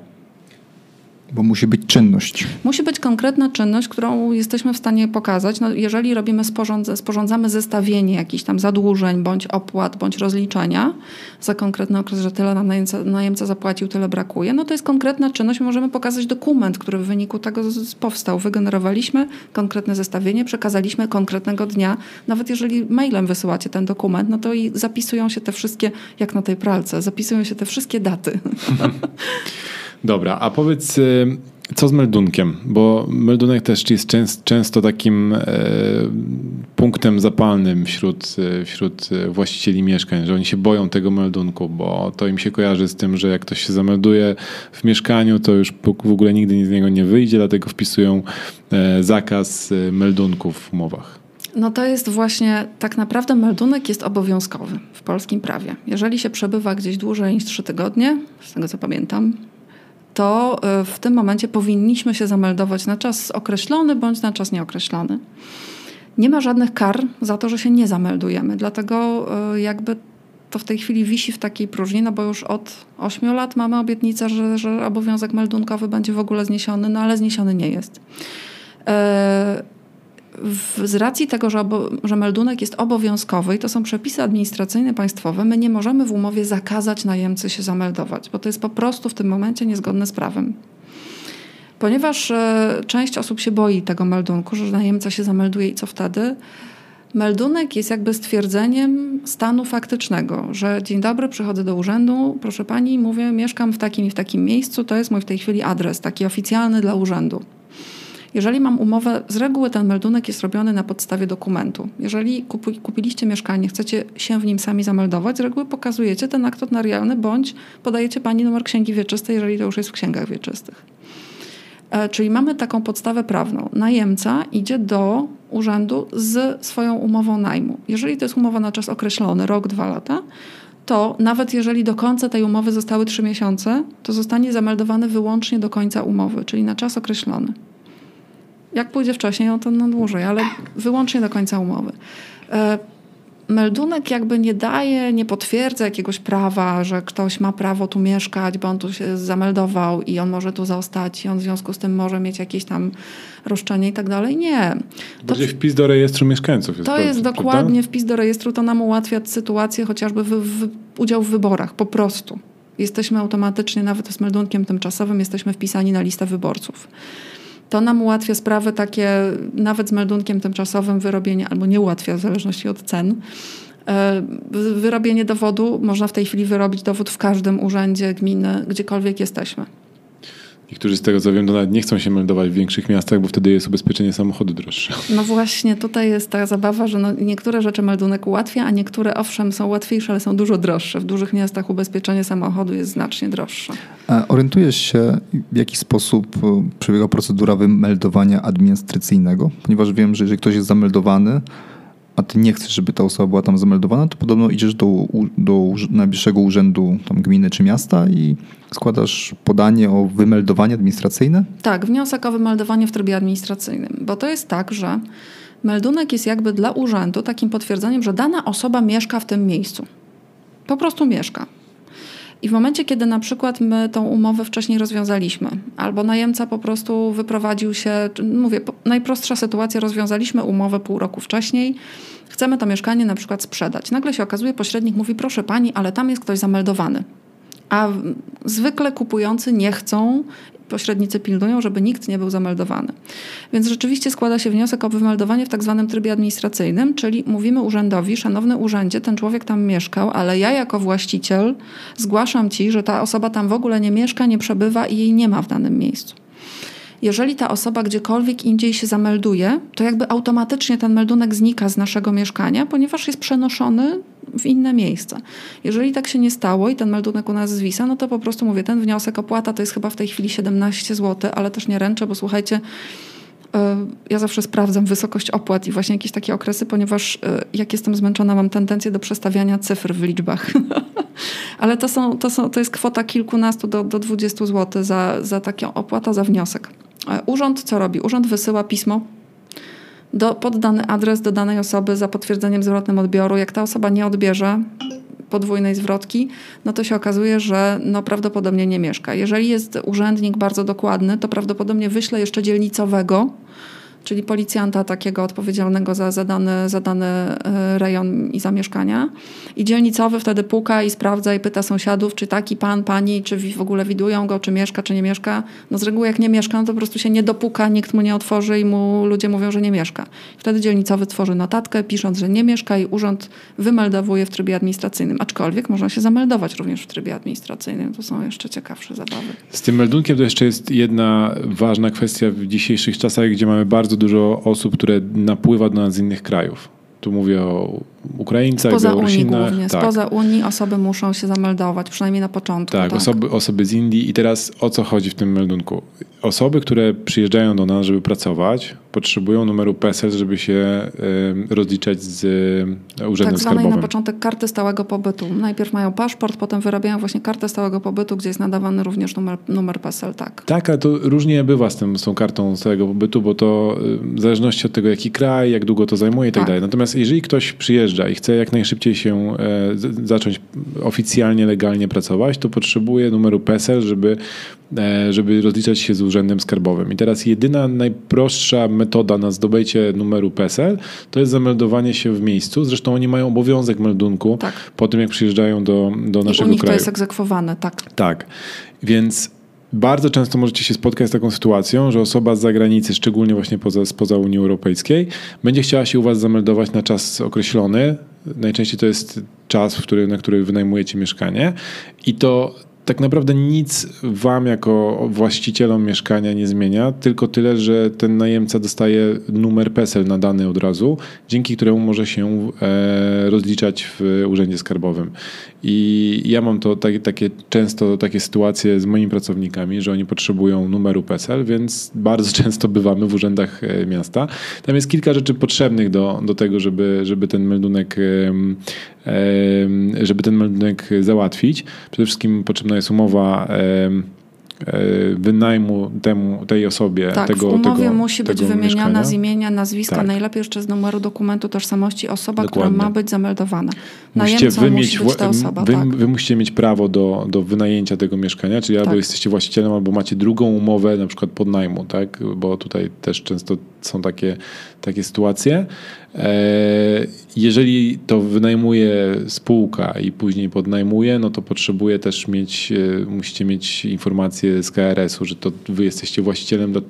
bo musi być czynność. Musi być konkretna czynność, którą jesteśmy w stanie pokazać. No, jeżeli robimy, sporządza, sporządzamy zestawienie jakichś tam zadłużeń, bądź opłat, bądź rozliczenia za konkretny okres, że tyle nam najemca, najemca zapłacił, tyle brakuje, no to jest konkretna czynność. Możemy pokazać dokument, który w wyniku tego powstał. Wygenerowaliśmy konkretne zestawienie, przekazaliśmy konkretnego dnia. Nawet jeżeli mailem wysyłacie ten dokument, no to i zapisują się te wszystkie, jak na tej pralce, zapisują się te wszystkie daty. Dobra, a powiedz, y, co z meldunkiem? Bo meldunek też jest częst, często takim e, punktem zapalnym wśród, e, wśród e, właścicieli mieszkań, że oni się boją tego meldunku, bo to im się kojarzy z tym, że jak ktoś się zamelduje w mieszkaniu, to już w ogóle nigdy z niego nie wyjdzie, dlatego wpisują zakaz meldunków w umowach. No to jest właśnie, tak naprawdę meldunek jest obowiązkowy w polskim prawie. Jeżeli się przebywa gdzieś dłużej niż trzy tygodnie, z tego co pamiętam, to e, w tym momencie powinniśmy się zameldować na czas określony bądź na czas nieokreślony. Nie ma żadnych kar za to, że się nie zameldujemy, dlatego e, jakby to w tej chwili wisi w takiej próżni, no bo już od 8 lat mamy obietnicę, że, że obowiązek meldunkowy będzie w ogóle zniesiony, no ale zniesiony nie jest. E, z racji tego, że, obo, że meldunek jest obowiązkowy i to są przepisy administracyjne państwowe, my nie możemy w umowie zakazać najemcy się zameldować, bo to jest po prostu w tym momencie niezgodne z prawem. Ponieważ e, część osób się boi tego meldunku, że najemca się zamelduje i co wtedy, meldunek jest jakby stwierdzeniem stanu faktycznego, że dzień dobry, przychodzę do urzędu, proszę pani, mówię, mieszkam w takim i w takim miejscu, to jest mój w tej chwili adres, taki oficjalny dla urzędu. Jeżeli mam umowę, z reguły ten meldunek jest robiony na podstawie dokumentu. Jeżeli kupi, kupiliście mieszkanie, chcecie się w nim sami zameldować, z reguły pokazujecie ten akt notarialny bądź podajecie pani numer księgi wieczystej, jeżeli to już jest w księgach wieczystych. E, czyli mamy taką podstawę prawną. Najemca idzie do urzędu z swoją umową najmu. Jeżeli to jest umowa na czas określony, rok, dwa lata, to nawet jeżeli do końca tej umowy zostały trzy miesiące, to zostanie zameldowany wyłącznie do końca umowy, czyli na czas określony. Jak pójdzie wcześniej, no to na dłużej, ale wyłącznie do końca umowy. E, meldunek jakby nie daje, nie potwierdza jakiegoś prawa, że ktoś ma prawo tu mieszkać, bo on tu się zameldował i on może tu zostać i on w związku z tym może mieć jakieś tam roszczenie i tak dalej. Nie. To Będzie wpis do rejestru mieszkańców. Jest to jest dokładnie prawda? wpis do rejestru, to nam ułatwia sytuację chociażby w, w udział w wyborach, po prostu. Jesteśmy automatycznie, nawet z meldunkiem tymczasowym, jesteśmy wpisani na listę wyborców. To nam ułatwia sprawy takie, nawet z meldunkiem tymczasowym, wyrobienie, albo nie ułatwia, w zależności od cen. E, wyrobienie dowodu, można w tej chwili wyrobić dowód w każdym urzędzie gminy, gdziekolwiek jesteśmy. Niektórzy z tego co wiem, to nawet nie chcą się meldować w większych miastach, bo wtedy jest ubezpieczenie samochodu droższe. No właśnie, tutaj jest ta zabawa, że no niektóre rzeczy meldunek ułatwia, a niektóre owszem są łatwiejsze, ale są dużo droższe. W dużych miastach ubezpieczenie samochodu jest znacznie droższe. A orientujesz się, w jaki sposób e, przebiega procedura wymeldowania administracyjnego? Ponieważ wiem, że jeżeli ktoś jest zameldowany, a ty nie chcesz, żeby ta osoba była tam zameldowana, to podobno idziesz do, do najbliższego urzędu tam gminy czy miasta i składasz podanie o wymeldowanie administracyjne? Tak, wniosek o wymeldowanie w trybie administracyjnym, bo to jest tak, że meldunek jest jakby dla urzędu takim potwierdzeniem, że dana osoba mieszka w tym miejscu. Po prostu mieszka. I w momencie, kiedy na przykład my tą umowę wcześniej rozwiązaliśmy, albo najemca po prostu wyprowadził się, mówię, najprostsza sytuacja, rozwiązaliśmy umowę pół roku wcześniej, chcemy to mieszkanie na przykład sprzedać. Nagle się okazuje, pośrednik mówi, proszę pani, ale tam jest ktoś zameldowany. A zwykle kupujący nie chcą pośrednicy pilnują, żeby nikt nie był zameldowany. Więc rzeczywiście składa się wniosek o wymeldowanie w tak zwanym trybie administracyjnym, czyli mówimy urzędowi, szanowny urzędzie, ten człowiek tam mieszkał, ale ja jako właściciel zgłaszam ci, że ta osoba tam w ogóle nie mieszka, nie przebywa i jej nie ma w danym miejscu jeżeli ta osoba gdziekolwiek indziej się zamelduje, to jakby automatycznie ten meldunek znika z naszego mieszkania, ponieważ jest przenoszony w inne miejsce. Jeżeli tak się nie stało i ten meldunek u nas zwisa, no to po prostu mówię, ten wniosek opłata to jest chyba w tej chwili 17 zł, ale też nie ręczę, bo słuchajcie, ja zawsze sprawdzam wysokość opłat i właśnie jakieś takie okresy, ponieważ e, jak jestem zmęczona, mam tendencję do przestawiania cyfr w liczbach. Ale to, są, to, są, to jest kwota kilkunastu do, do 20 zł za, za taką opłatę za wniosek. E, urząd co robi? Urząd wysyła pismo do, pod dany adres do danej osoby za potwierdzeniem zwrotnym odbioru. Jak ta osoba nie odbierze podwójnej zwrotki, no to się okazuje, że no prawdopodobnie nie mieszka. Jeżeli jest urzędnik bardzo dokładny, to prawdopodobnie wyśle jeszcze dzielnicowego, czyli policjanta takiego odpowiedzialnego za, za, dany, za dany e, rejon i zamieszkania. I dzielnicowy wtedy puka i sprawdza i pyta sąsiadów, czy taki pan, pani, czy w ogóle widują go, czy mieszka, czy nie mieszka. No z reguły jak nie mieszka, no to po prostu się nie dopuka, nikt mu nie otworzy i mu ludzie mówią, że nie mieszka. Wtedy dzielnicowy tworzy notatkę, pisząc, że nie mieszka i urząd wymeldowuje w trybie administracyjnym. Aczkolwiek można się zameldować również w trybie administracyjnym. To są jeszcze ciekawsze zabawy. Z tym meldunkiem to jeszcze jest jedna ważna kwestia w dzisiejszych czasach, gdzie mamy bardzo dużo osób, które napływa do nas z innych krajów. Tu mówię o Ukraińcach, Spoza Unii Białorusinach. głównie. Tak. Spoza Unii osoby muszą się zameldować, przynajmniej na początku. Tak, Osoby, osoby z Indii. I teraz o co chodzi w tym meldunku? Osoby, które przyjeżdżają do nas, żeby pracować, potrzebują numeru PESEL, żeby się y, rozliczać z y, Urzędem Tak Skarbowym. na początek karty stałego pobytu. Najpierw mają paszport, potem wyrabiają właśnie kartę stałego pobytu, gdzie jest nadawany również numer, numer PESEL, tak. Tak, ale to różnie bywa z, tym, z tą kartą stałego pobytu, bo to y, w zależności od tego, jaki kraj, jak długo to zajmuje i tak, Tak. dalej. Natomiast jeżeli ktoś przyjeżdża i chce jak najszybciej się e, zacząć oficjalnie, legalnie pracować, to potrzebuje numeru PESEL, żeby, e, żeby rozliczać się z Urzędem Skarbowym. I teraz jedyna, najprostsza metoda na zdobycie numeru PESEL to jest zameldowanie się w miejscu. Zresztą oni mają obowiązek meldunku Tak. po tym, jak przyjeżdżają do, do I u naszego nich to kraju. jest egzekwowane, tak. Tak, więc bardzo często możecie się spotkać z taką sytuacją, że osoba z zagranicy, szczególnie właśnie poza, spoza Unii Europejskiej, będzie chciała się u Was zameldować na czas określony. Najczęściej to jest czas, który, na który wynajmujecie mieszkanie i to tak naprawdę nic Wam jako właścicielom mieszkania nie zmienia, tylko tyle, że ten najemca dostaje numer PESEL nadany od razu, dzięki któremu może się e, rozliczać w Urzędzie Skarbowym. I ja mam to takie, takie często takie sytuacje z moimi pracownikami, że oni potrzebują numeru PESEL, więc bardzo często bywamy w urzędach e, miasta. Tam jest kilka rzeczy potrzebnych do, do tego, żeby, żeby ten meldunek żeby ten meldunek załatwić. Przede wszystkim potrzebna jest umowa e, wynajmu temu, tej osobie Tak, tego w umowie tego, musi być mieszkania. z imienia, nazwiska, Tak. najlepiej jeszcze z numeru dokumentu tożsamości osoba, Dokładnie. która ma być zameldowana. Musicie wy, musi być ta osoba, wy, tak. wy musicie mieć prawo do, do wynajęcia tego mieszkania, czyli albo Tak. jesteście właścicielem, albo macie drugą umowę, na przykład podnajmu, tak? Bo tutaj też często są takie, takie sytuacje. E, Jeżeli to wynajmuje spółka i później podnajmuje, no to potrzebuje też mieć, e, musicie mieć informację z KRS-u, że to wy jesteście właścicielem, do-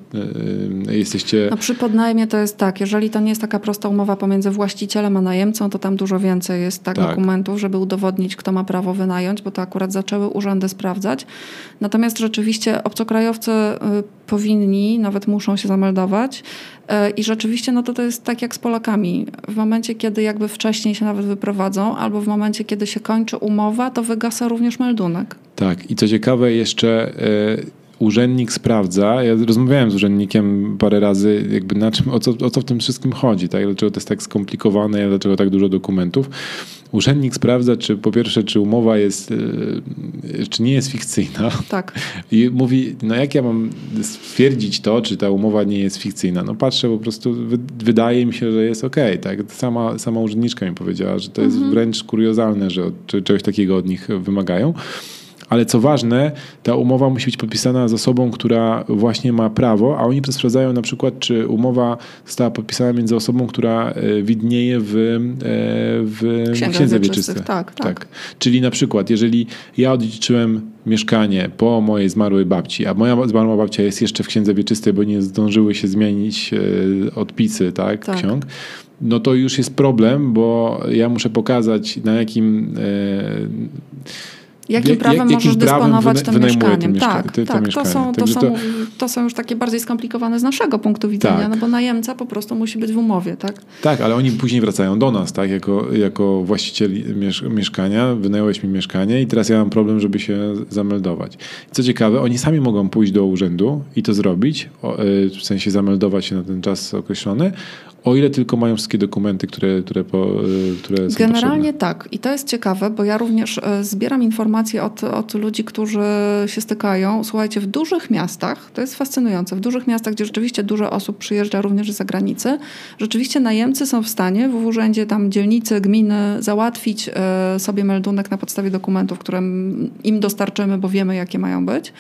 e, jesteście... No przy podnajmie to jest tak, jeżeli to nie jest taka prosta umowa pomiędzy właścicielem a najemcą, to tam dużo więcej jest tak, Tak. dokumentów, żeby udowodnić, kto ma prawo wynająć, bo to akurat zaczęły urzędy sprawdzać. Natomiast rzeczywiście obcokrajowcy y, powinni, nawet muszą się zameldować i rzeczywiście no to, to jest tak jak z Polakami. W momencie, kiedy jakby wcześniej się nawet wyprowadzą, albo w momencie, kiedy się kończy umowa, to wygasa również meldunek. Tak, i co ciekawe, jeszcze e, urzędnik sprawdza. Ja rozmawiałem z urzędnikiem parę razy, jakby na czym, o co, o co w tym wszystkim chodzi, tak? dlaczego to jest tak skomplikowane, dlaczego tak dużo dokumentów. Urzędnik sprawdza, czy po pierwsze, czy umowa jest, e, czy nie jest fikcyjna. Tak. I mówi, no jak ja mam stwierdzić to, czy ta umowa nie jest fikcyjna? No patrzę, po prostu wy, wydaje mi się, że jest okej. tak? Sama, sama urzędniczka mi powiedziała, że to jest wręcz kuriozalne, że od, czegoś takiego od nich wymagają. Ale co ważne, ta umowa musi być podpisana z osobą, która właśnie ma prawo, a oni sprawdzają na przykład, czy umowa została podpisana między osobą, która e, widnieje w, e, w Księgach księdze wieczystych, wieczystej. tak, tak. Czyli na przykład, jeżeli ja odziedziczyłem mieszkanie po mojej zmarłej babci, a moja zmarła babcia jest jeszcze w księdze wieczystej, bo nie zdążyły się zmienić e, odpisy tak, Tak. ksiąg, no to już jest problem, bo ja muszę pokazać na jakim Jakim Jak- prawem jak- możesz dysponować tym mieszkaniem? mieszka- tak, tak. To mieszkanie. są, to, są, to- to są już takie bardziej skomplikowane z naszego punktu widzenia, Tak. no bo najemca po prostu musi być w umowie, tak? Tak, ale oni później wracają do nas, tak, jako, jako właścicieli miesz- mieszkania, wynająłeś mi mieszkanie i teraz ja mam problem, żeby się zameldować. Co ciekawe, oni sami mogą pójść do urzędu i to zrobić, y, w sensie zameldować się na ten czas określony, o ile tylko mają wszystkie dokumenty, które, które, po, które są Generalnie potrzebne. tak. I to jest ciekawe, bo ja również e, zbieram informacje od, od ludzi, którzy się stykają. Słuchajcie, w dużych miastach, to jest fascynujące, w dużych miastach, gdzie rzeczywiście dużo osób przyjeżdża również z zagranicy, rzeczywiście najemcy są w stanie w urzędzie tam dzielnicy, gminy załatwić e, sobie meldunek na podstawie dokumentów, które im dostarczymy, bo wiemy, jakie mają być.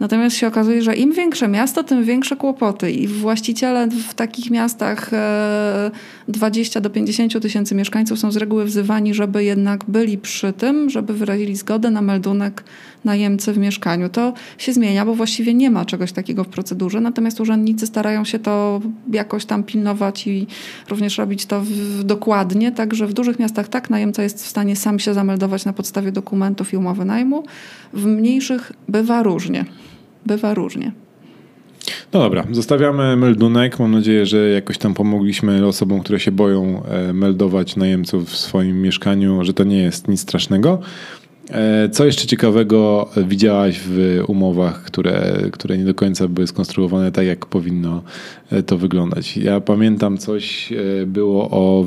Natomiast się okazuje, że im większe miasto, tym większe kłopoty. I właściciele w takich miastach 20 do 50 tysięcy mieszkańców są z reguły wzywani, żeby jednak byli przy tym, żeby wyrazili zgodę na meldunek najemcy w mieszkaniu. To się zmienia, bo właściwie nie ma czegoś takiego w procedurze, natomiast urzędnicy starają się to jakoś tam pilnować i również robić to w, dokładnie, także w dużych miastach tak, najemca jest w stanie sam się zameldować na podstawie dokumentów i umowy najmu. W mniejszych bywa różnie. Bywa różnie. No dobra, zostawiamy meldunek. Mam nadzieję, że jakoś tam pomogliśmy osobom, które się boją e, meldować najemców w swoim mieszkaniu, że to nie jest nic strasznego. E, co jeszcze ciekawego widziałaś w umowach, które, które nie do końca były skonstruowane tak, jak powinno e, to wyglądać? Ja pamiętam coś było o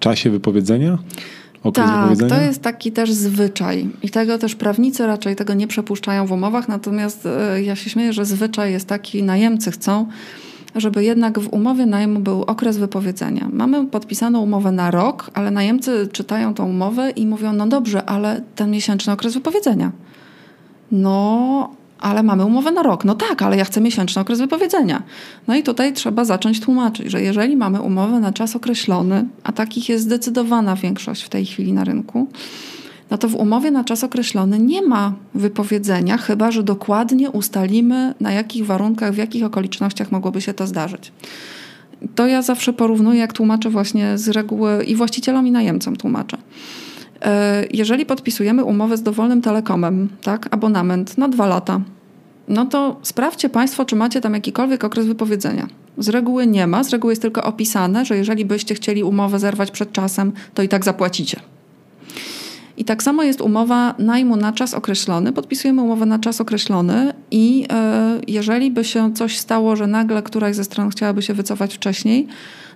czasie wypowiedzenia. Okres tak, to jest taki też zwyczaj i tego też prawnicy raczej tego nie przepuszczają w umowach, natomiast ja się śmieję, że zwyczaj jest taki, najemcy chcą, żeby jednak w umowie najmu był okres wypowiedzenia. Mamy podpisaną umowę na rok, ale najemcy czytają tą umowę i mówią, no dobrze, ale ten miesięczny okres wypowiedzenia. No, ale mamy umowę na rok. No tak, ale ja chcę miesięczny okres wypowiedzenia. No i tutaj trzeba zacząć tłumaczyć, że jeżeli mamy umowę na czas określony, a takich jest zdecydowana większość w tej chwili na rynku, no to w umowie na czas określony nie ma wypowiedzenia, chyba że dokładnie ustalimy, na jakich warunkach, w jakich okolicznościach mogłoby się to zdarzyć. To ja zawsze porównuję, jak tłumaczę właśnie z reguły i właścicielom, i najemcom tłumaczę. E, jeżeli podpisujemy umowę z dowolnym telekomem, tak, abonament na dwa lata, no to sprawdźcie Państwo, czy macie tam jakikolwiek okres wypowiedzenia. Z reguły nie ma, z reguły jest tylko opisane, że jeżeli byście chcieli umowę zerwać przed czasem, to i tak zapłacicie. I tak samo jest umowa najmu na czas określony. Podpisujemy umowę na czas określony i e, jeżeli by się coś stało, że nagle któraś ze stron chciałaby się wycofać wcześniej,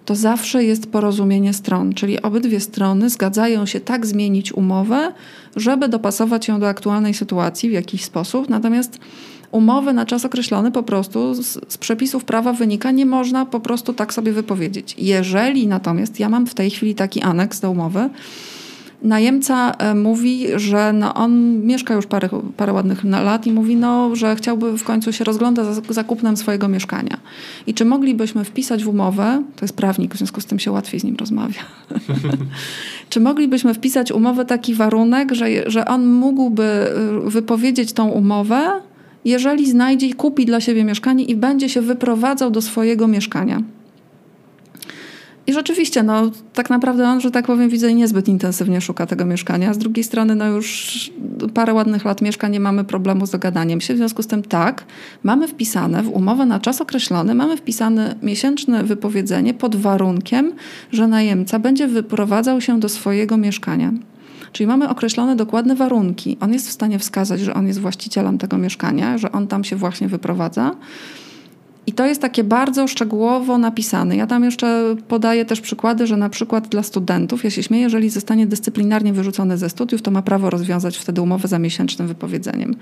to zawsze jest porozumienie stron, czyli obydwie strony zgadzają się tak zmienić umowę, żeby dopasować ją do aktualnej sytuacji w jakiś sposób. Natomiast umowy na czas określony po prostu z, z, przepisów prawa wynika, nie można po prostu tak sobie wypowiedzieć. Jeżeli natomiast ja mam w tej chwili taki aneks do umowy, Najemca e, mówi, że no on mieszka już parę, parę ładnych lat i mówi, no, że chciałby w końcu się rozglądać za zakupnem swojego mieszkania. I czy moglibyśmy wpisać w umowę, to jest prawnik, w związku z tym się łatwiej z nim rozmawia, czy moglibyśmy wpisać umowę taki warunek, że, że on mógłby y, wypowiedzieć tą umowę, jeżeli znajdzie i kupi dla siebie mieszkanie i będzie się wyprowadzał do swojego mieszkania. I rzeczywiście, no, tak naprawdę on, że tak powiem, widzę, niezbyt intensywnie szuka tego mieszkania. Z drugiej strony, no już parę ładnych lat mieszka, nie mamy problemu z dogadaniem się. W związku z tym tak, mamy wpisane w umowę na czas określony, mamy wpisane miesięczne wypowiedzenie pod warunkiem, że najemca będzie wyprowadzał się do swojego mieszkania. Czyli mamy określone dokładne warunki. On jest w stanie wskazać, że on jest właścicielem tego mieszkania, że on tam się właśnie wyprowadza. I to jest takie bardzo szczegółowo napisane. Ja tam jeszcze podaję też przykłady, że na przykład dla studentów, ja się śmieję, jeżeli zostanie dyscyplinarnie wyrzucony ze studiów, to ma prawo rozwiązać wtedy umowę za miesięcznym wypowiedzeniem.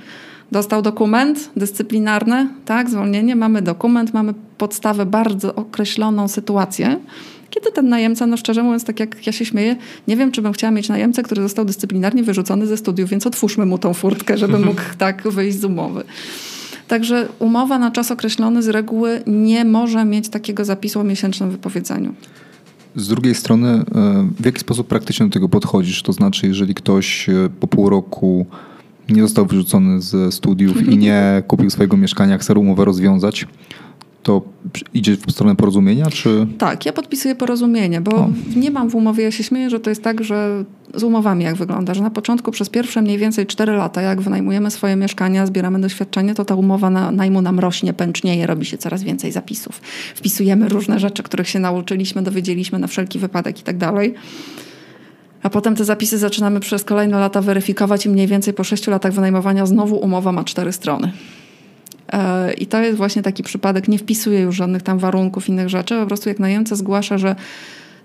Dostał dokument dyscyplinarny, tak, zwolnienie, mamy dokument, mamy podstawę, bardzo określoną sytuację. Kiedy ten najemca, no szczerze mówiąc, tak jak ja się śmieję, nie wiem, czy bym chciała mieć najemcę, który został dyscyplinarnie wyrzucony ze studiów, więc otwórzmy mu tą furtkę, żeby mógł tak wyjść z umowy. Także umowa na czas określony z reguły nie może mieć takiego zapisu o miesięcznym wypowiedzeniu. Z drugiej strony, e, w jaki sposób praktycznie do tego podchodzisz? To znaczy, jeżeli ktoś e, po pół roku nie został wyrzucony ze studiów i nie kupił swojego mieszkania, chce umowę rozwiązać, to idzie w stronę porozumienia, czy? Tak, ja podpisuję porozumienie, bo o. nie mam w umowie, ja się śmieję, że to jest tak, że z umowami jak wygląda, że na początku przez pierwsze mniej więcej 4 lata, jak wynajmujemy swoje mieszkania, zbieramy doświadczenie, to ta umowa na najmu nam rośnie, pęcznieje, robi się coraz więcej zapisów. Wpisujemy różne rzeczy, których się nauczyliśmy, dowiedzieliśmy na wszelki wypadek i tak dalej. A potem te zapisy zaczynamy przez kolejne lata weryfikować i mniej więcej po 6 latach wynajmowania znowu umowa ma cztery strony. E, I to jest właśnie taki przypadek, nie wpisuje już żadnych tam warunków, innych rzeczy, po prostu jak najemca zgłasza, że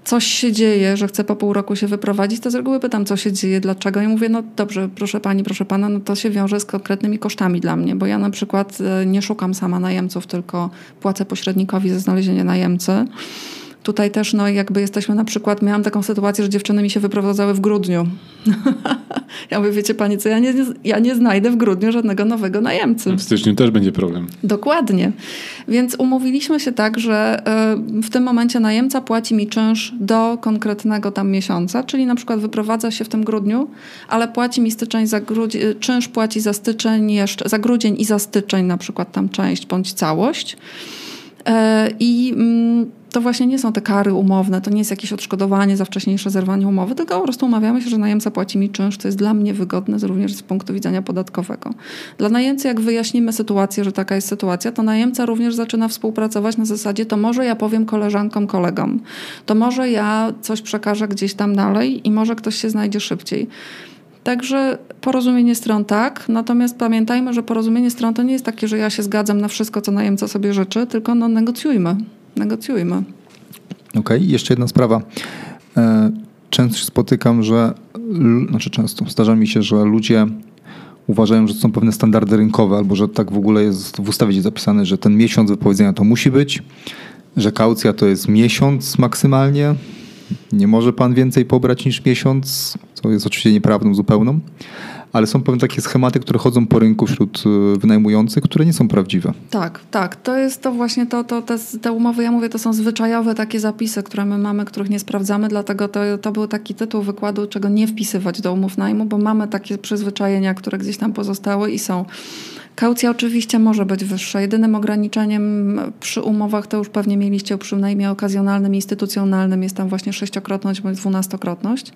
coś się dzieje, że chce po pół roku się wyprowadzić, to z reguły pytam, co się dzieje, dlaczego. I mówię, no dobrze, proszę pani, proszę pana, no to się wiąże z konkretnymi kosztami dla mnie, bo ja na przykład e, nie szukam sama najemców, tylko płacę pośrednikowi za znalezienie najemcy. Tutaj też, no jakby jesteśmy na przykład, miałam taką sytuację, że dziewczyny mi się wyprowadzały w grudniu. ja mówię, wiecie pani co, ja nie, ja nie znajdę w grudniu żadnego nowego najemcy. W styczniu też będzie problem. Dokładnie. Więc umówiliśmy się tak, że e, w tym momencie najemca płaci mi czynsz do konkretnego tam miesiąca, czyli na przykład wyprowadza się w tym grudniu, ale płaci mi styczeń za grudzień, czynsz płaci za styczeń jeszcze, za grudzień i za styczeń na przykład tam część bądź całość. E, I mm, to właśnie nie są te kary umowne, to nie jest jakieś odszkodowanie za wcześniejsze zerwanie umowy, tylko po prostu umawiamy się, że najemca płaci mi czynsz, to jest dla mnie wygodne również z punktu widzenia podatkowego. Dla najemcy, jak wyjaśnimy sytuację, że taka jest sytuacja, to najemca również zaczyna współpracować na zasadzie, to może ja powiem koleżankom, kolegom, to może ja coś przekażę gdzieś tam dalej i może ktoś się znajdzie szybciej. Także porozumienie stron tak, natomiast pamiętajmy, że porozumienie stron to nie jest takie, że ja się zgadzam na wszystko, co najemca sobie życzy, tylko no negocjujmy negocjujmy. Okej, okay. jeszcze jedna sprawa. E, często się spotykam, że, znaczy często, zdarza mi się, że ludzie uważają, że są pewne standardy rynkowe, albo że tak w ogóle jest w ustawie zapisane, że ten miesiąc wypowiedzenia to musi być, że kaucja to jest miesiąc maksymalnie, nie może pan więcej pobrać niż miesiąc, co jest oczywiście nieprawdą zupełną ale są pewne takie schematy, które chodzą po rynku wśród y, wynajmujących, które nie są prawdziwe. Tak, tak. To jest to właśnie to, to te, te umowy, ja mówię, to są zwyczajowe takie zapisy, które my mamy, których nie sprawdzamy, dlatego to, to był taki tytuł wykładu, czego nie wpisywać do umów najmu, bo mamy takie przyzwyczajenia, które gdzieś tam pozostały i są. Kaucja oczywiście może być wyższa. Jedynym ograniczeniem przy umowach, to już pewnie mieliście przy najmie okazjonalnym, instytucjonalnym, jest tam właśnie sześciokrotność bądź dwunastokrotność.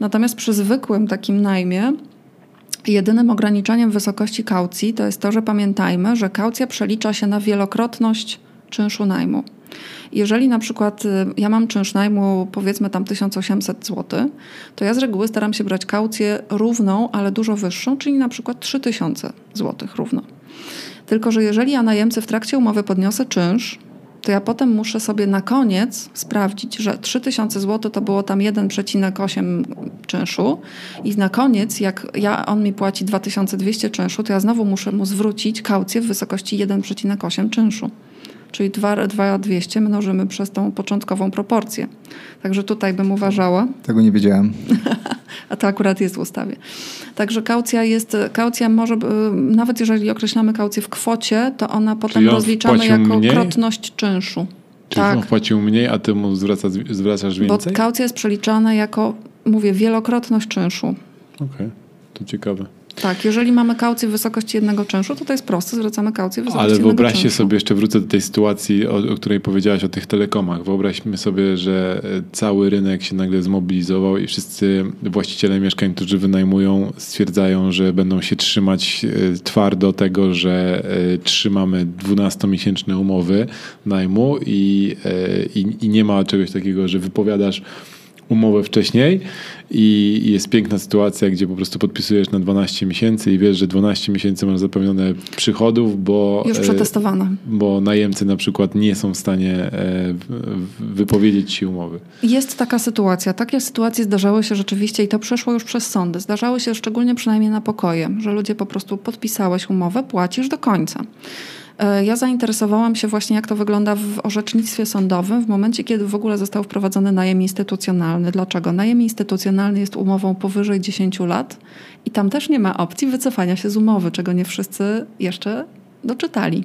Natomiast przy zwykłym takim najmie Jedynym ograniczeniem wysokości kaucji to jest to, że pamiętajmy, że kaucja przelicza się na wielokrotność czynszu najmu. Jeżeli na przykład y, ja mam czynsz najmu powiedzmy tam 1800 zł, to ja z reguły staram się brać kaucję równą, ale dużo wyższą, czyli na przykład 3000 zł równo. Tylko, że jeżeli ja najemcy w trakcie umowy podniosę czynsz, to ja potem muszę sobie na koniec sprawdzić, że 3000 zł to było tam 1,8 czynszu i na koniec, jak ja, on mi płaci 2200 czynszu, to ja znowu muszę mu zwrócić kaucję w wysokości 1,8 czynszu czyli 2,200 mnożymy przez tą początkową proporcję. Także tutaj bym uważała. Tego nie wiedziałem. A to akurat jest w ustawie. Także kaucja jest, kaucja może, nawet jeżeli określamy kaucję w kwocie, to ona potem rozliczamy jako mniej? krotność czynszu. Czyli tak. on płacił mniej, a ty mu zwraca, zwracasz więcej? Bo kaucja jest przeliczana jako, mówię, wielokrotność czynszu. Okej, okay. to ciekawe. Tak, jeżeli mamy kaucję w wysokości jednego czynszu, to to jest proste, zwracamy kaucję w wysokości Ale wyobraźcie sobie, jeszcze wrócę do tej sytuacji, o, o, której powiedziałaś, o tych telekomach. Wyobraźmy sobie, że e, cały rynek się nagle zmobilizował i wszyscy właściciele mieszkań, którzy wynajmują, stwierdzają, że będą się trzymać e, twardo tego, że e, trzymamy 12-miesięczne umowy najmu i, i, i nie ma czegoś takiego, że wypowiadasz umowę wcześniej i jest piękna sytuacja, gdzie po prostu podpisujesz na 12 miesięcy i wiesz, że 12 miesięcy masz zapewnione przychodów, bo... Już e, przetestowane. Bo najemcy na przykład nie są w stanie e, wypowiedzieć ci umowy. Jest taka sytuacja. Takie sytuacje zdarzały się rzeczywiście i to przeszło już przez sądy. Zdarzały się szczególnie przynajmniej na pokoje, że ludzie po prostu podpisałeś umowę, płacisz do końca. E, ja zainteresowałam się właśnie, jak to wygląda w orzecznictwie sądowym w momencie, kiedy w ogóle został wprowadzony najem instytucjonalny. Dlaczego? Najem instytucjonalny jest umową powyżej 10 lat i tam też nie ma opcji wycofania się z umowy, czego nie wszyscy jeszcze doczytali.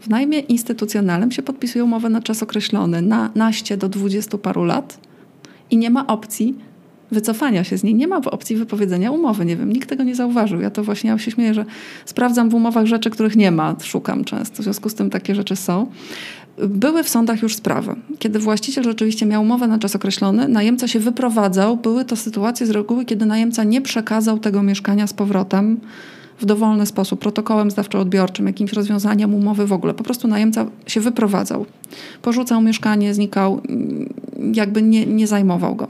W najmie instytucjonalnym się podpisuje umowę na czas określony, na naście do 20 paru lat i nie ma opcji wycofania się z niej. Nie ma opcji wypowiedzenia umowy. Nie wiem, nikt tego nie zauważył. Ja to właśnie ja się śmieję, że sprawdzam w umowach rzeczy, których nie ma. Szukam często. W związku z tym takie rzeczy są. Były w sądach już sprawy, kiedy właściciel rzeczywiście miał umowę na czas określony, najemca się wyprowadzał. Były to sytuacje z reguły, kiedy najemca nie przekazał tego mieszkania z powrotem w dowolny sposób, protokołem zdawczo-odbiorczym, jakimś rozwiązaniem umowy w ogóle. Po prostu najemca się wyprowadzał. Porzucał mieszkanie, znikał, jakby nie, nie zajmował go.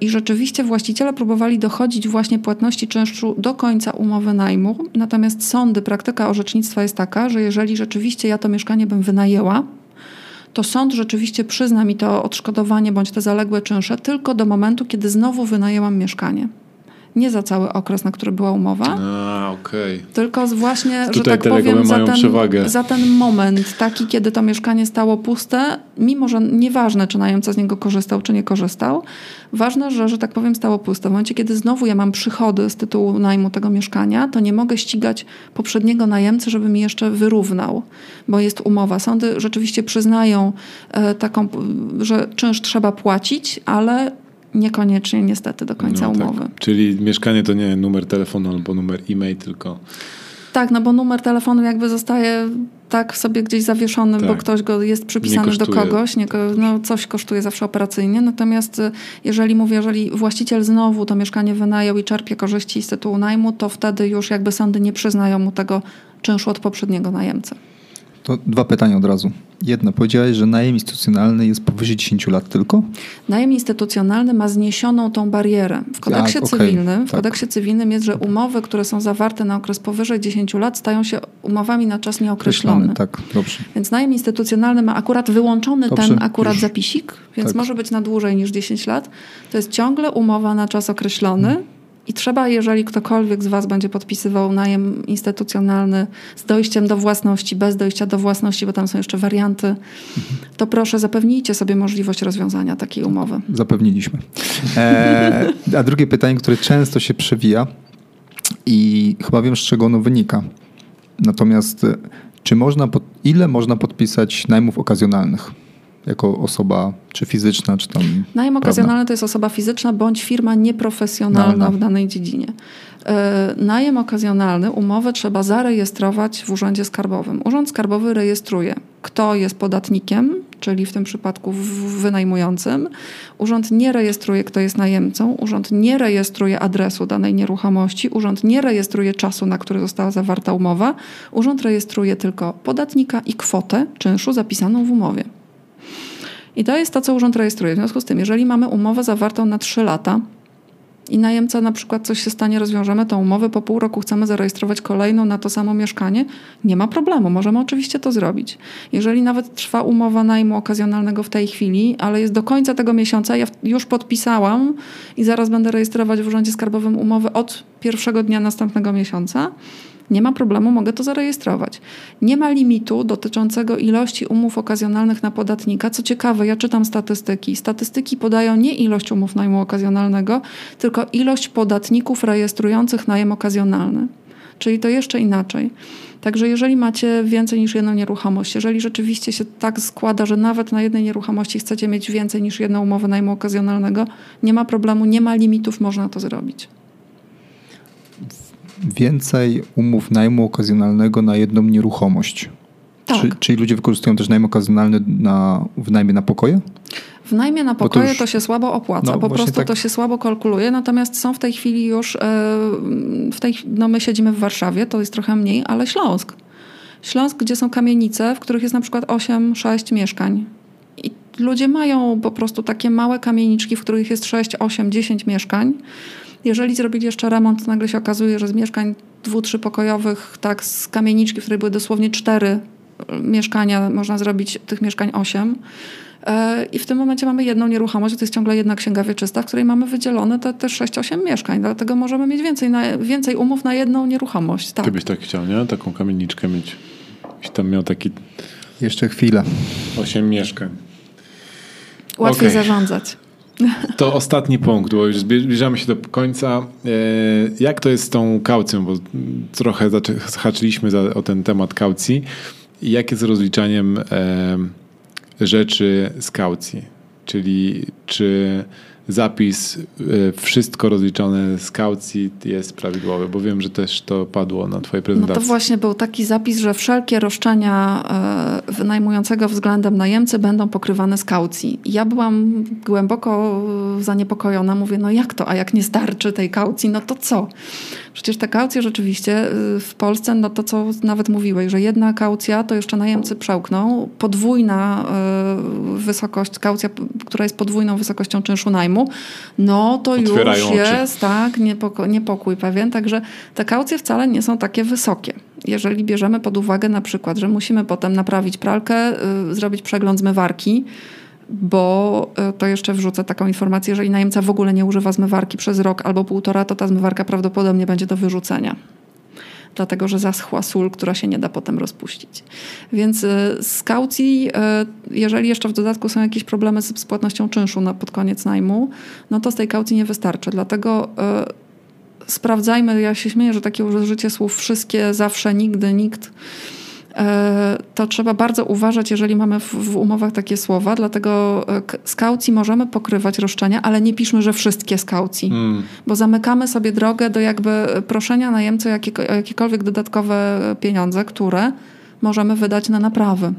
I rzeczywiście właściciele próbowali dochodzić właśnie płatności czynszu do końca umowy najmu. Natomiast sądy, praktyka orzecznictwa jest taka, że jeżeli rzeczywiście ja to mieszkanie bym wynajęła, to sąd rzeczywiście przyzna mi to odszkodowanie bądź te zaległe czynsze tylko do momentu, kiedy znowu wynajęłam mieszkanie nie za cały okres, na który była umowa. A, okay. Tylko właśnie, Tutaj że tak powiem, za ten, przewagę. za ten moment, taki, kiedy to mieszkanie stało puste, mimo że nieważne, czy najemca z niego korzystał, czy nie korzystał, ważne, że, że tak powiem, stało puste. W momencie, kiedy znowu ja mam przychody z tytułu najmu tego mieszkania, to nie mogę ścigać poprzedniego najemcy, żeby mi jeszcze wyrównał, bo jest umowa. Sądy rzeczywiście przyznają e, taką, że czynsz trzeba płacić, ale Niekoniecznie niestety do końca no, tak. umowy. Czyli mieszkanie to nie numer telefonu albo numer e-mail, tylko... Tak, no bo numer telefonu jakby zostaje tak sobie gdzieś zawieszony, tak. bo ktoś go jest przypisany do kogoś, nie, no coś kosztuje zawsze operacyjnie. Natomiast y, jeżeli mówię, jeżeli właściciel znowu to mieszkanie wynajął i czerpie korzyści z tytułu najmu, to wtedy już jakby sądy nie przyznają mu tego czynszu od poprzedniego najemcy. To dwa pytania od razu. Jedno, powiedziałeś, że najem instytucjonalny jest powyżej 10 lat tylko? Najem instytucjonalny ma zniesioną tą barierę. W kodeksie, okay, cywilnym, w tak. kodeksie cywilnym jest, że umowy, które są zawarte na okres powyżej 10 lat stają się umowami na czas nieokreślony. Tak, dobrze. Więc najem instytucjonalny ma akurat wyłączony dobrze, ten akurat już. zapisik, więc tak. może być na dłużej niż 10 lat. To jest ciągle umowa na czas określony. Hmm i trzeba, jeżeli ktokolwiek z Was będzie podpisywał najem instytucjonalny z dojściem do własności, bez dojścia do własności, bo tam są jeszcze warianty, to proszę zapewnijcie sobie możliwość rozwiązania takiej umowy. Zapewniliśmy. E, a drugie pytanie, które często się przewija i chyba wiem, z czego ono wynika. Natomiast czy można, ile można podpisać najmów okazjonalnych? Jako osoba czy fizyczna, czy tam. Najem okazjonalny to jest osoba fizyczna bądź firma nieprofesjonalna no. w danej dziedzinie. E, najem okazjonalny, umowę trzeba zarejestrować w Urzędzie Skarbowym. Urząd Skarbowy rejestruje, kto jest podatnikiem, czyli w tym przypadku wynajmującym. Urząd nie rejestruje, kto jest najemcą. Urząd nie rejestruje adresu danej nieruchomości. Urząd nie rejestruje czasu, na który została zawarta umowa. Urząd rejestruje tylko podatnika i kwotę czynszu zapisaną w umowie. I to jest to, co urząd rejestruje. W związku z tym, jeżeli mamy umowę zawartą na 3 lata i najemca na przykład coś się stanie, rozwiążemy tą umowę, po pół roku chcemy zarejestrować kolejną na to samo mieszkanie, nie ma problemu, możemy oczywiście to zrobić. Jeżeli nawet trwa umowa najmu okazjonalnego w tej chwili, ale jest do końca tego miesiąca, ja już podpisałam i zaraz będę rejestrować w Urzędzie Skarbowym umowę od pierwszego dnia następnego miesiąca, nie ma problemu, mogę to zarejestrować. Nie ma limitu dotyczącego ilości umów okazjonalnych na podatnika. Co ciekawe, ja czytam statystyki. Statystyki podają nie ilość umów najmu okazjonalnego, tylko ilość podatników rejestrujących najem okazjonalny. Czyli to jeszcze inaczej. Także jeżeli macie więcej niż jedną nieruchomość, jeżeli rzeczywiście się tak składa, że nawet na jednej nieruchomości chcecie mieć więcej niż jedną umowę najmu okazjonalnego, nie ma problemu, nie ma limitów, można to zrobić więcej umów najmu okazjonalnego na jedną nieruchomość. Tak. Czy, czyli ludzie wykorzystują też najem okazjonalny na, w najmie na pokoje? W najmie na pokoje to, już, to się słabo opłaca, no, po prostu tak... to się słabo kalkuluje, natomiast są w tej chwili już, e, w tej, no my siedzimy w Warszawie, to jest trochę mniej, ale Śląsk. Śląsk, gdzie są kamienice, w których jest na przykład 8-6 mieszkań. I ludzie mają po prostu takie małe kamieniczki, w których jest 6, 8, 10 mieszkań. Jeżeli zrobili jeszcze remont, to nagle się okazuje, że z mieszkań dwu, trzypokojowych, tak, z kamieniczki, w której były dosłownie cztery e, mieszkania, można zrobić tych mieszkań osiem. E, I w tym momencie mamy jedną nieruchomość, to jest ciągle jedna księga wieczysta, w której mamy wydzielone te, te 6-8 mieszkań. Dlatego możemy mieć więcej, na, więcej umów na jedną nieruchomość. Tak. Ty byś tak chciał, nie? Taką kamieniczkę mieć. Byś tam miał taki... Jeszcze chwilę. 8 mieszkań. Łatwiej okay. zarządzać. To ostatni punkt, bo już zbliżamy się do końca. E, jak to jest z tą kaucją? Bo trochę zahaczyliśmy o ten temat kaucji. Jak jest z rozliczaniem e, rzeczy z kaucji? Czyli czy zapis, y, wszystko rozliczone z kaucji jest prawidłowe, bo wiem, że też to padło na twojej prezentacji. No to właśnie był taki zapis, że wszelkie roszczenia y, wynajmującego względem najemcy będą pokrywane z kaucji. Ja byłam głęboko zaniepokojona, mówię, no jak to, a jak nie starczy tej kaucji, no to co? Przecież te kaucje rzeczywiście y, w Polsce, no to co nawet mówiłeś, że jedna kaucja to jeszcze najemcy przełkną, podwójna wysokość, kaucja, która jest podwójną wysokością, czynszu najmu, no to Otwierają już oczy. jest tak, niepoko- niepokój pewien. Także te kaucje wcale nie są takie wysokie. Jeżeli bierzemy pod uwagę na przykład, że musimy potem naprawić pralkę, y, zrobić przegląd zmywarki, bo y, to jeszcze wrzucę taką informację, jeżeli najemca w ogóle nie używa zmywarki przez rok albo półtora, to ta zmywarka prawdopodobnie będzie do wyrzucenia. Dlatego, że zaschła sól, która się nie da potem rozpuścić. Więc y, z kaucji, y, jeżeli jeszcze w dodatku są jakieś problemy z spłatnością czynszu na, pod koniec najmu, no to z tej kaucji nie wystarczy. Dlatego sprawdzajmy, ja się śmieję, że takie użycie słów wszystkie, zawsze, nigdy, nikt, e, to trzeba bardzo uważać, jeżeli mamy w, w umowach takie słowa, dlatego e, z kaucji możemy pokrywać roszczenia, ale nie piszmy, że wszystkie z kaucji, Mm. bo zamykamy sobie drogę do jakby proszenia najemcy o jakieko- o jakiekolwiek dodatkowe pieniądze, które możemy wydać na naprawy.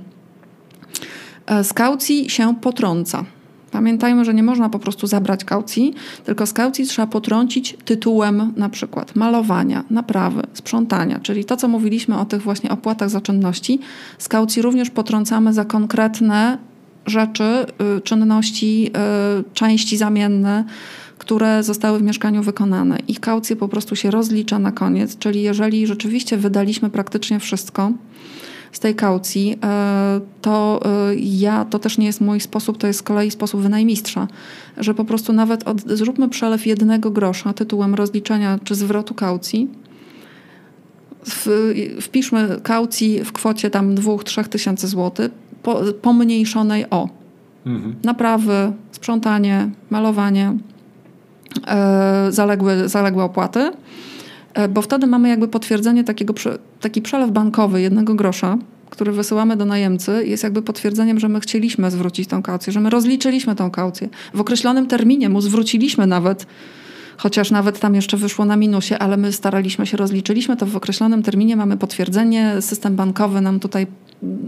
E, Z kaucji się potrąca. Pamiętajmy, że nie można po prostu zabrać kaucji, tylko z kaucji trzeba potrącić tytułem na przykład malowania, naprawy, sprzątania, czyli to, co mówiliśmy o tych właśnie opłatach za czynności. Z kaucji również potrącamy za konkretne rzeczy, y, czynności, y, części zamienne, które zostały w mieszkaniu wykonane. Ich kaucję po prostu się rozlicza na koniec, czyli jeżeli rzeczywiście wydaliśmy praktycznie wszystko, z tej kaucji, e, to e, ja, to też nie jest mój sposób, to jest z kolei sposób wynajmistrza, że po prostu nawet od, zróbmy przelew jednego grosza tytułem rozliczenia czy zwrotu kaucji, w, wpiszmy kaucji w kwocie tam 2-3 tysięcy złotych, po, pomniejszonej o. Mhm. naprawy, sprzątanie, malowanie, e, zaległe, zaległe opłaty, bo wtedy mamy jakby potwierdzenie takiego, taki przelew bankowy jednego grosza, który wysyłamy do najemcy, jest jakby potwierdzeniem, że my chcieliśmy zwrócić tą kaucję, że my rozliczyliśmy tą kaucję. W określonym terminie mu zwróciliśmy nawet, chociaż nawet tam jeszcze wyszło na minusie, ale my staraliśmy się, rozliczyliśmy to w określonym terminie, mamy potwierdzenie, system bankowy nam tutaj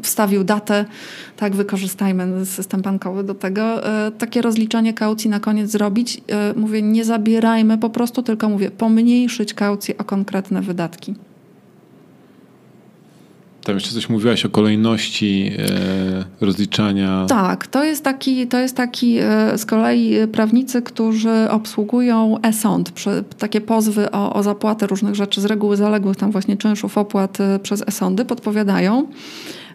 wstawił datę, tak, wykorzystajmy system bankowy do tego. E, Takie rozliczanie kaucji na koniec zrobić. E, Mówię, nie zabierajmy po prostu, tylko mówię, pomniejszyć kaucję o konkretne wydatki. Tam jeszcze coś mówiłaś o kolejności e, rozliczania. Tak, to jest taki, to jest taki e, z kolei prawnicy, którzy obsługują e-sąd, takie pozwy o, o zapłatę różnych rzeczy z reguły zaległych, tam właśnie czynszów, opłat e, przez e-sądy, podpowiadają,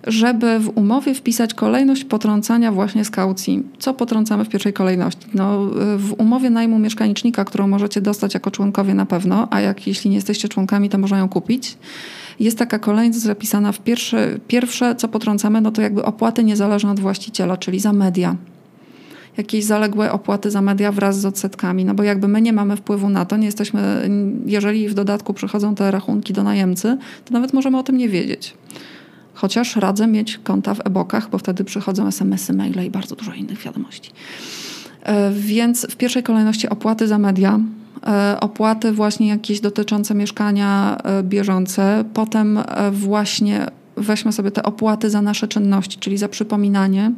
żeby w umowie wpisać kolejność potrącania właśnie z kaucji. Co potrącamy w pierwszej kolejności? No, w umowie najmu mieszkanicznika, którą możecie dostać jako członkowie na pewno, a jak jeśli nie jesteście członkami, to można ją kupić. Jest taka kolejność zapisana w pierwsze, pierwsze, co potrącamy, no to jakby opłaty niezależne od właściciela, czyli za media. Jakieś zaległe opłaty za media wraz z odsetkami, no bo jakby my nie mamy wpływu na to, nie jesteśmy, jeżeli w dodatku przychodzą te rachunki do najemcy, to nawet możemy o tym nie wiedzieć. Chociaż radzę mieć konta w e-bokach, bo wtedy przychodzą SMS-y, maile i bardzo dużo innych wiadomości. E, Więc w pierwszej kolejności opłaty za media, e, opłaty właśnie jakieś dotyczące mieszkania e, bieżące, potem właśnie weźmy sobie te opłaty za nasze czynności, czyli za przypominanie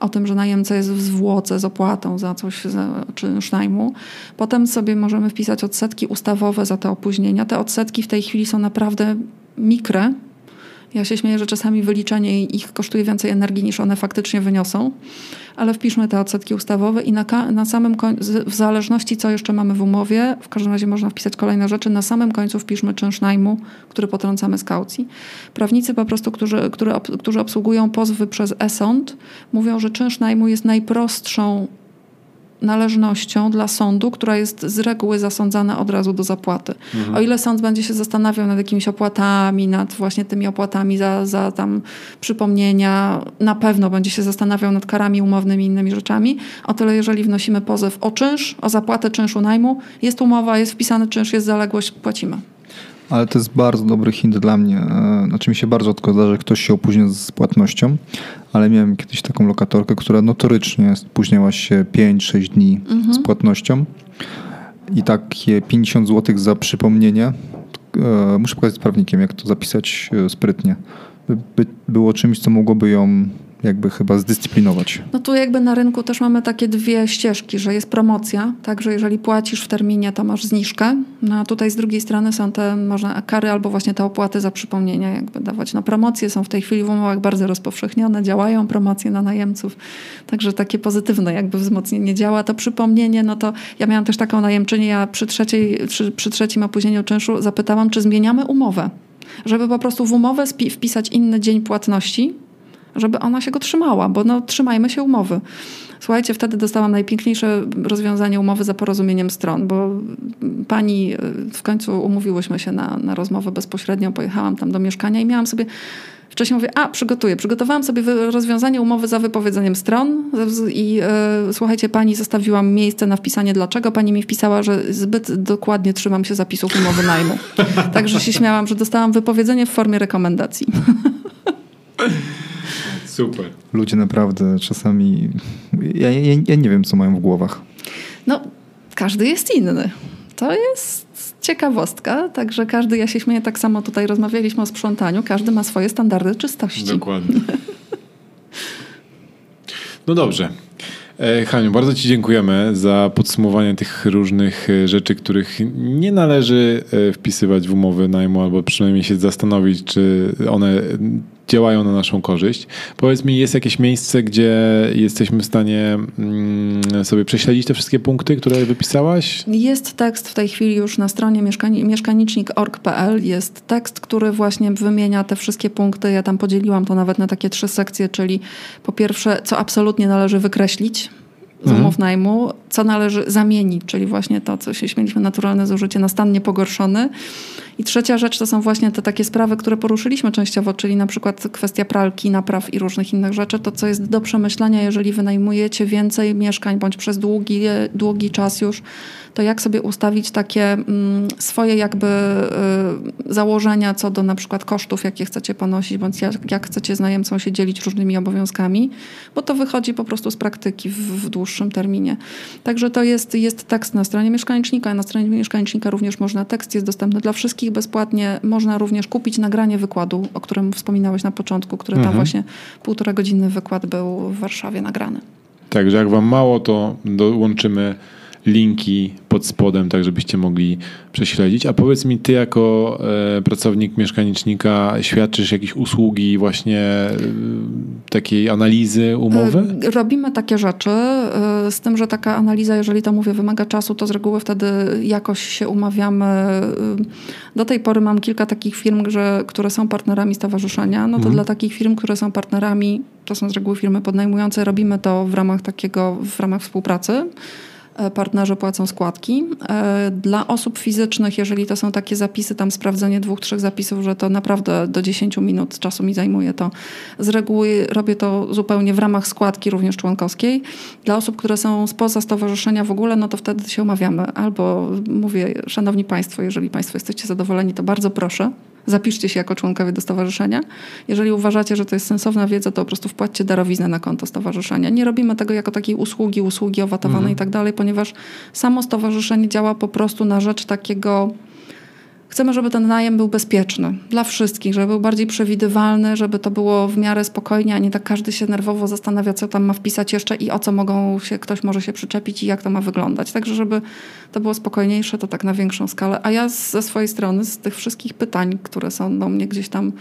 o tym, że najemca jest w zwłoce z opłatą za coś, za czynsz najmu. Potem sobie możemy wpisać odsetki ustawowe za te opóźnienia. Te odsetki w tej chwili są naprawdę mikre, ja się śmieję, że czasami wyliczenie ich kosztuje więcej energii niż one faktycznie wyniosą, ale wpiszmy te odsetki ustawowe i na, na samym w zależności co jeszcze mamy w umowie, w każdym razie można wpisać kolejne rzeczy, na samym końcu wpiszmy czynsz najmu, który potrącamy z kaucji. Prawnicy po prostu, którzy, ob, którzy obsługują pozwy przez e-sąd, mówią, że czynsz najmu jest najprostszą należnością dla sądu, która jest z reguły zasądzana od razu do zapłaty. Mhm. O ile sąd będzie się zastanawiał nad jakimiś opłatami, nad właśnie tymi opłatami za, za tam przypomnienia, na pewno będzie się zastanawiał nad karami umownymi i innymi rzeczami. O tyle jeżeli wnosimy pozew o czynsz, o zapłatę czynszu najmu, jest umowa, jest wpisany czynsz, jest zaległość, płacimy. Ale to jest bardzo dobry hint dla mnie. E, Znaczy mi się bardzo zdarza, że ktoś się opóźnia z płatnością, ale miałem kiedyś taką lokatorkę, która notorycznie spóźniała się 5-6 dni z płatnością i takie 50 zł za przypomnienie. e, Muszę pokazać z prawnikiem, jak to zapisać e, sprytnie. By było czymś, co mogłoby ją jakby chyba zdyscyplinować. No tu jakby na rynku też mamy takie dwie ścieżki, że jest promocja, także jeżeli płacisz w terminie, to masz zniżkę. No a tutaj z drugiej strony są te można kary albo właśnie te opłaty za przypomnienia jakby dawać. No promocje są w tej chwili w umowach bardzo rozpowszechnione, działają promocje na najemców, także takie pozytywne jakby wzmocnienie działa. To przypomnienie, no to ja miałam też taką najemczynię, ja przy, trzeciej, przy, przy trzecim opóźnieniu czynszu zapytałam, czy zmieniamy umowę żeby po prostu w umowę wpisać inny dzień płatności, żeby ona się go trzymała, bo no, trzymajmy się umowy. Słuchajcie, wtedy dostałam najpiękniejsze rozwiązanie umowy za porozumieniem stron, bo pani, w końcu umówiłyśmy się na, na rozmowę bezpośrednio, pojechałam tam do mieszkania i miałam sobie Wcześniej mówię, a przygotuję. Przygotowałam sobie rozwiązanie umowy za wypowiedzeniem stron i e, słuchajcie, pani zostawiłam miejsce na wpisanie dlaczego. Pani mi wpisała, że zbyt dokładnie trzymam się zapisów umowy najmu. Także się śmiałam, że dostałam wypowiedzenie w formie rekomendacji. Super. Ludzie naprawdę czasami. Ja, ja, ja nie wiem, co mają w głowach. No, każdy jest inny. To jest ciekawostka, także każdy, ja się śmieję, tak samo tutaj rozmawialiśmy o sprzątaniu, każdy ma swoje standardy czystości. Dokładnie. No dobrze. E, Haniu, bardzo Ci dziękujemy za podsumowanie tych różnych e, rzeczy, których nie należy e, wpisywać w umowy najmu, albo przynajmniej się zastanowić, czy one działają na naszą korzyść. Powiedz mi, jest jakieś miejsce, gdzie jesteśmy w stanie mm, sobie prześledzić te wszystkie punkty, które wypisałaś? Jest tekst w tej chwili już na stronie mieszkani mieszkanicznik.org.pl. Jest tekst, który właśnie wymienia te wszystkie punkty. Ja tam podzieliłam to nawet na takie trzy sekcje, czyli po pierwsze, co absolutnie należy wykreślić z mhm. umów najmu, co należy zamienić, czyli właśnie to, co się śmieliśmy, naturalne zużycie na stan niepogorszony. I trzecia rzecz to są właśnie te takie sprawy, które poruszyliśmy częściowo, czyli na przykład kwestia pralki, napraw i różnych innych rzeczy. To, co jest do przemyślenia, jeżeli wynajmujecie więcej mieszkań bądź przez długi, długi czas już, to jak sobie ustawić takie mm, swoje jakby y, założenia co do na przykład kosztów, jakie chcecie ponosić, bądź jak, jak chcecie z najemcą się dzielić różnymi obowiązkami, bo to wychodzi po prostu z praktyki w, w dłuższym terminie. Także to jest, jest tekst na stronie mieszkanicznika, na stronie mieszkanicznika również można, tekst jest dostępny dla wszystkich bezpłatnie. Można również kupić nagranie wykładu, o którym wspominałeś na początku, który mhm. tam właśnie półtora godzinny wykład był w Warszawie nagrany. Także jak wam mało, to dołączymy linki pod spodem, tak żebyście mogli prześledzić. A powiedz mi, ty jako e, pracownik mieszkanicznika świadczysz jakieś usługi właśnie e, takiej analizy umowy? E, robimy takie rzeczy, z tym, że taka analiza, jeżeli to mówię, wymaga czasu, to z reguły wtedy jakoś się umawiamy. Do tej pory mam kilka takich firm, że, które są partnerami stowarzyszenia. No to mhm. dla takich firm, które są partnerami, to są z reguły firmy podnajmujące, robimy to w ramach takiego, w ramach współpracy. E, partnerzy płacą składki. E, dla osób fizycznych, jeżeli to są takie zapisy, tam sprawdzenie dwóch, trzech zapisów, że to naprawdę do 10 minut czasu mi zajmuje, to z reguły robię to zupełnie w ramach składki również członkowskiej. Dla osób, które są spoza stowarzyszenia w ogóle, no to wtedy się umawiamy. Albo mówię, szanowni państwo, jeżeli państwo jesteście zadowoleni, to bardzo proszę, Zapiszcie się jako członkowie do stowarzyszenia. Jeżeli uważacie, że to jest sensowna wiedza, to po prostu wpłaćcie darowiznę na konto stowarzyszenia. Nie robimy tego jako takiej usługi, usługi owatowane mhm. i tak dalej, ponieważ samo stowarzyszenie działa po prostu na rzecz takiego Chcemy, żeby ten najem był bezpieczny dla wszystkich, żeby był bardziej przewidywalny, żeby to było w miarę spokojnie, a nie tak każdy się nerwowo zastanawia, co tam ma wpisać jeszcze i o co mogą się, ktoś może się przyczepić i jak to ma wyglądać. Także, żeby to było spokojniejsze, to tak na większą skalę. A ja ze swojej strony, z tych wszystkich pytań, które są do mnie gdzieś tam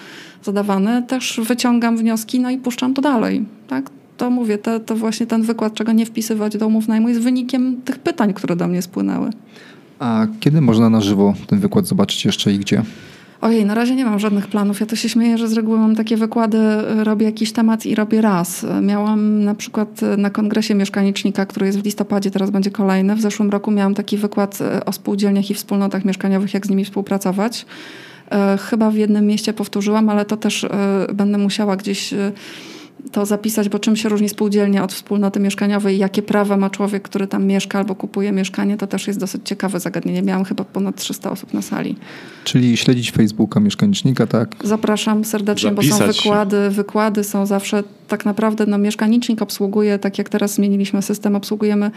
zadawane, też wyciągam wnioski, no i puszczam to dalej. Tak? To mówię, to, to właśnie ten wykład, czego nie wpisywać do umów najmu, jest wynikiem tych pytań, które do mnie spłynęły. A kiedy można na żywo ten wykład zobaczyć jeszcze i gdzie? Ojej, na razie nie mam żadnych planów. Ja to się śmieję, że z reguły mam takie wykłady, robię jakiś temat i robię raz. Miałam na przykład na kongresie mieszkanicznika, który jest w listopadzie, teraz będzie kolejny. W zeszłym roku miałam taki wykład o spółdzielniach i wspólnotach mieszkaniowych, jak z nimi współpracować. E, chyba w jednym mieście powtórzyłam, ale to też e, będę musiała gdzieś e, to zapisać, bo czym się różni spółdzielnia od wspólnoty mieszkaniowej, jakie prawa ma człowiek, który tam mieszka albo kupuje mieszkanie, to też jest dosyć ciekawe zagadnienie. Miałam chyba ponad 300 osób na sali. Czyli śledzić Facebooka mieszkanicznika, tak? Zapraszam serdecznie, Zapisać bo są wykłady. Się. Wykłady są zawsze tak naprawdę, no mieszkanicznik obsługuje, tak jak teraz zmieniliśmy system, obsługujemy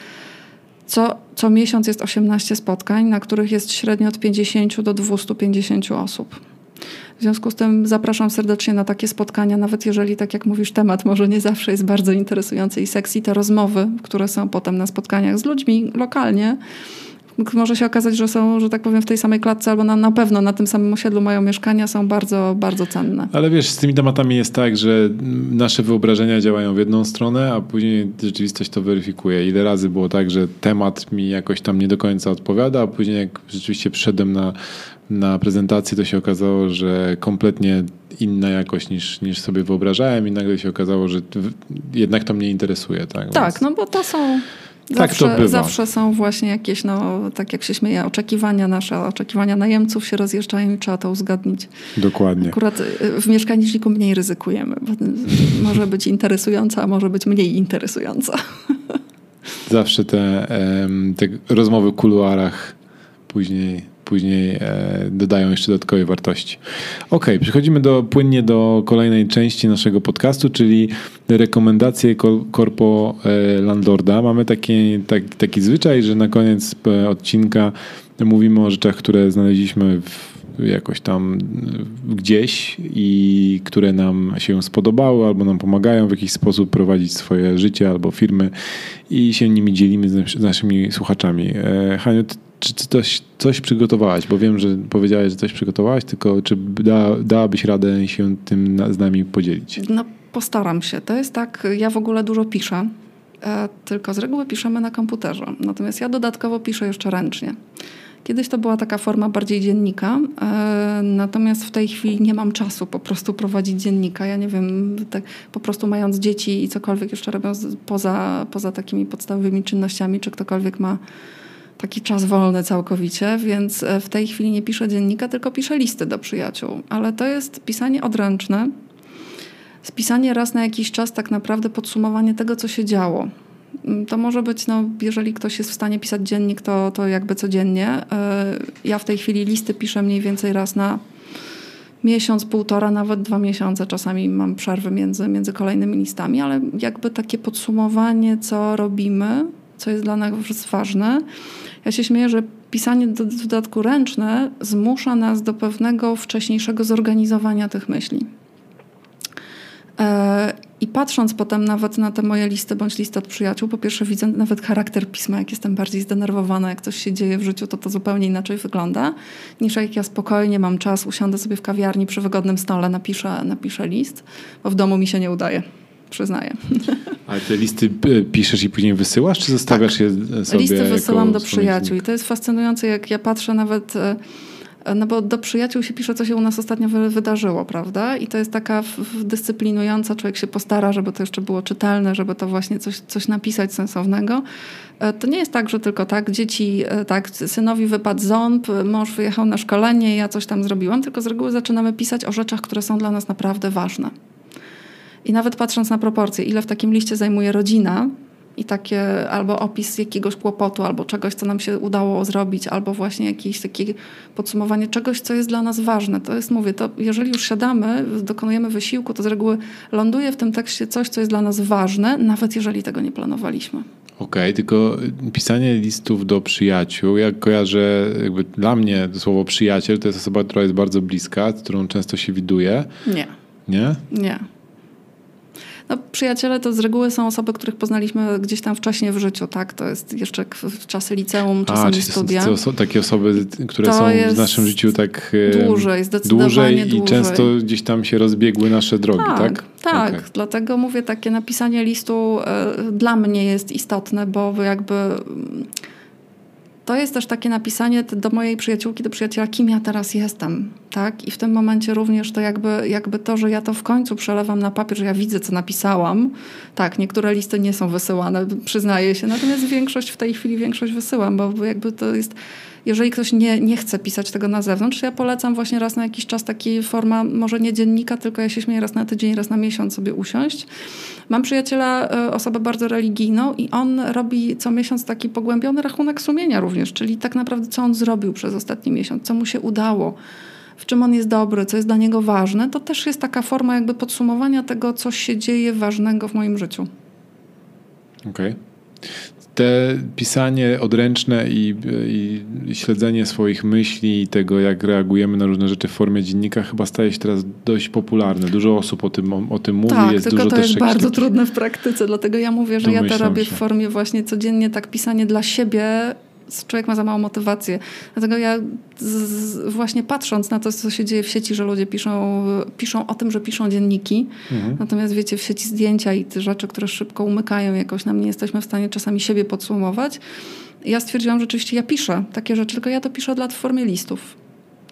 co, co miesiąc jest 18 spotkań, na których jest średnio od 50 do 250 osób. W związku z tym zapraszam serdecznie na takie spotkania, nawet jeżeli, tak jak mówisz, temat może nie zawsze jest bardzo interesujący i sexy, te rozmowy, które są potem na spotkaniach z ludźmi lokalnie, może się okazać, że są, że tak powiem, w tej samej klatce albo na, na pewno na tym samym osiedlu mają mieszkania, są bardzo, bardzo cenne. Ale wiesz, z tymi tematami jest tak, że nasze wyobrażenia działają w jedną stronę, a później rzeczywistość to weryfikuje. Ile razy było tak, że temat mi jakoś tam nie do końca odpowiada, a później jak rzeczywiście przyszedłem na, na prezentację, to się okazało, że kompletnie inna jakość niż, niż sobie wyobrażałem i nagle się okazało, że jednak to mnie interesuje. Tak, tak Więc... no bo to są Zawsze, tak to bywa. zawsze są właśnie jakieś, no, tak jak się śmieje, oczekiwania nasze, oczekiwania najemców się rozjeżdżają i trzeba to uzgodnić. Dokładnie. Akurat y, w mieszkaniczniku mniej ryzykujemy. może być interesująca, a może być mniej interesująca. Zawsze te, te rozmowy w kuluarach później później e, dodają jeszcze dodatkowej wartości. Ok, przechodzimy do, płynnie do kolejnej części naszego podcastu, czyli rekomendacje Korpo e, Landlorda. Mamy taki, taki, taki zwyczaj, że na koniec e, odcinka mówimy o rzeczach, które znaleźliśmy w jakoś tam gdzieś i które nam się spodobały albo nam pomagają w jakiś sposób prowadzić swoje życie albo firmy i się nimi dzielimy z naszymi słuchaczami. Haniu, czy ty coś, coś przygotowałaś? Bo wiem, że powiedziałaś, że coś przygotowałaś, tylko czy da, dałabyś radę się tym z nami podzielić? No postaram się. To jest tak, ja w ogóle dużo piszę, e, tylko z reguły piszemy na komputerze. Natomiast ja dodatkowo piszę jeszcze ręcznie. Kiedyś to była taka forma bardziej dziennika, e, natomiast w tej chwili nie mam czasu po prostu prowadzić dziennika. Ja nie wiem, po prostu mając dzieci i cokolwiek jeszcze robiąc poza, poza takimi podstawowymi czynnościami, czy ktokolwiek ma taki czas wolny całkowicie, więc e, w tej chwili nie piszę dziennika, tylko piszę listy do przyjaciół. Ale to jest pisanie odręczne, spisanie raz na jakiś czas tak naprawdę podsumowanie tego, co się działo. Mm, to może być, no, jeżeli ktoś jest w stanie pisać dziennik, to, to jakby codziennie. E, ja w tej chwili listy piszę mniej więcej raz na miesiąc, półtora, nawet dwa miesiące. Czasami mam przerwy między, między kolejnymi listami, ale jakby takie podsumowanie, co robimy, co jest dla nas ważne. Ja się śmieję, że pisanie do, w dodatku ręczne zmusza nas do pewnego wcześniejszego zorganizowania tych myśli. E, I patrząc potem nawet na te moje listy bądź listy od przyjaciół, po pierwsze widzę nawet charakter pisma, jak jestem bardziej zdenerwowana, jak coś się dzieje w życiu, to to zupełnie inaczej wygląda, niż jak ja spokojnie mam czas, usiądę sobie w kawiarni przy wygodnym stole, napiszę, napiszę list, bo w domu mi się nie udaje przyznaję. Ale te listy e, piszesz i później wysyłasz, czy zostawiasz tak. je sobie? Listy wysyłam do przyjaciół i to jest fascynujące, jak ja patrzę nawet e, no bo do przyjaciół się pisze, co się u nas ostatnio wydarzyło, prawda? I to jest taka dyscyplinująca, człowiek się postara, żeby to jeszcze było czytelne, żeby to właśnie coś, coś napisać sensownego. E, to nie jest tak, że tylko tak, dzieci, tak, synowi wypadł ząb, mąż wyjechał na szkolenie, ja coś tam zrobiłam, tylko z reguły zaczynamy pisać o rzeczach, które są dla nas naprawdę ważne. I nawet patrząc na proporcje, ile w takim liście zajmuje rodzina i takie albo opis jakiegoś kłopotu, albo czegoś, co nam się udało zrobić, albo właśnie jakieś takie podsumowanie czegoś, co jest dla nas ważne. To jest, mówię, to jeżeli już siadamy, dokonujemy wysiłku, to z reguły ląduje w tym tekście coś, co jest dla nas ważne, nawet jeżeli tego nie planowaliśmy. Okej, okay, tylko pisanie listów do przyjaciół, jak kojarzę, jakby dla mnie słowo przyjaciel to jest osoba, która jest bardzo bliska, z którą często się widuje. Nie. Nie? Nie. No, przyjaciele to z reguły są osoby, których poznaliśmy gdzieś tam wcześniej w życiu, tak? To jest jeszcze w czasy liceum, czasami A, studia. To są takie osoby, które to są w naszym życiu tak dłużej, dłużej i dłużej. często gdzieś tam się rozbiegły nasze drogi, tak? Tak, tak. Okay. dlatego mówię, takie napisanie listu y, dla mnie jest istotne, bo jakby to jest też takie napisanie do mojej przyjaciółki, do przyjaciela, kim ja teraz jestem. Tak? I w tym momencie również to jakby, jakby to, że ja to w końcu przelewam na papier, że ja widzę, co napisałam. Tak, niektóre listy nie są wysyłane, przyznaję się, natomiast większość w tej chwili większość wysyłam, bo jakby to jest jeżeli ktoś nie, nie chce pisać tego na zewnątrz, ja polecam właśnie raz na jakiś czas taki forma, może nie dziennika, tylko ja się śmieję raz na tydzień, raz na miesiąc sobie usiąść. Mam przyjaciela, e, osobę bardzo religijną i on robi co miesiąc taki pogłębiony rachunek sumienia również, czyli tak naprawdę co on zrobił przez ostatni miesiąc, co mu się udało w czym on jest dobry, co jest dla niego ważne, to też jest taka forma jakby podsumowania tego, co się dzieje ważnego w moim życiu. Okej. Okay. Te pisanie odręczne i, i, śledzenie swoich myśli i tego, jak reagujemy na różne rzeczy w formie dziennika, chyba staje się teraz dość popularne. Dużo osób o tym, o, tym mówi. Tak, jest tylko dużo to jest bardzo trudne w praktyce, dlatego ja mówię, że ja to robię się. w formie właśnie codziennie, tak pisanie dla siebie człowiek ma za małą motywację. Dlatego ja z, właśnie patrząc na to, co się dzieje w sieci, że ludzie piszą, piszą o tym, że piszą dzienniki, mhm. natomiast wiecie, w sieci zdjęcia i te rzeczy, które szybko umykają, jakoś nam nie jesteśmy w stanie czasami siebie podsumować. Ja stwierdziłam, że rzeczywiście ja piszę takie rzeczy, tylko ja to piszę dla w formie listów.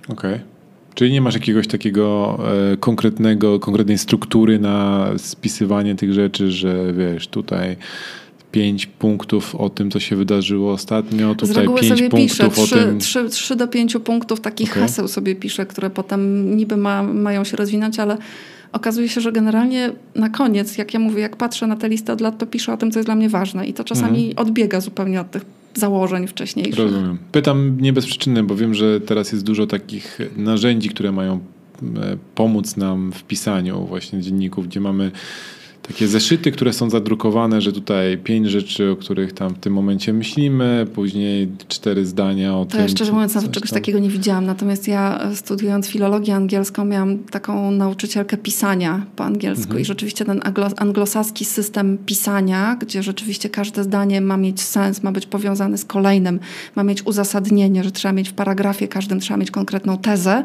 Okej. Okay. Czyli nie masz jakiegoś takiego e, konkretnego, konkretnej struktury na spisywanie tych rzeczy, że wiesz, tutaj pięć punktów o tym, co się wydarzyło ostatnio. Tutaj Z reguły pięć sobie punktów piszę, o trzy, tym. Trzy, trzy do pięciu punktów takich okay. haseł sobie piszę, które potem niby ma, mają się rozwinąć, ale okazuje się, że generalnie na koniec, jak ja mówię, jak patrzę na tę listę od lat, to piszę o tym, co jest dla mnie ważne i to czasami mhm. odbiega zupełnie od tych założeń wcześniejszych. Rozumiem. Pytam nie bez przyczyny, bo wiem, że teraz jest dużo takich narzędzi, które mają e, pomóc nam w pisaniu właśnie dzienników, gdzie mamy takie zeszyty, które są zadrukowane, że tutaj pięć rzeczy, o których tam w tym momencie myślimy, później cztery zdania o to tym. Ja szczerze mówiąc nawet czegoś tam. takiego nie widziałam. Natomiast ja e, studiując filologię angielską miałam taką nauczycielkę pisania po angielsku mhm. i rzeczywiście ten anglosaski system pisania, gdzie rzeczywiście każde zdanie ma mieć sens, ma być powiązane z kolejnym, ma mieć uzasadnienie, że trzeba mieć w paragrafie każdym trzeba mieć konkretną tezę,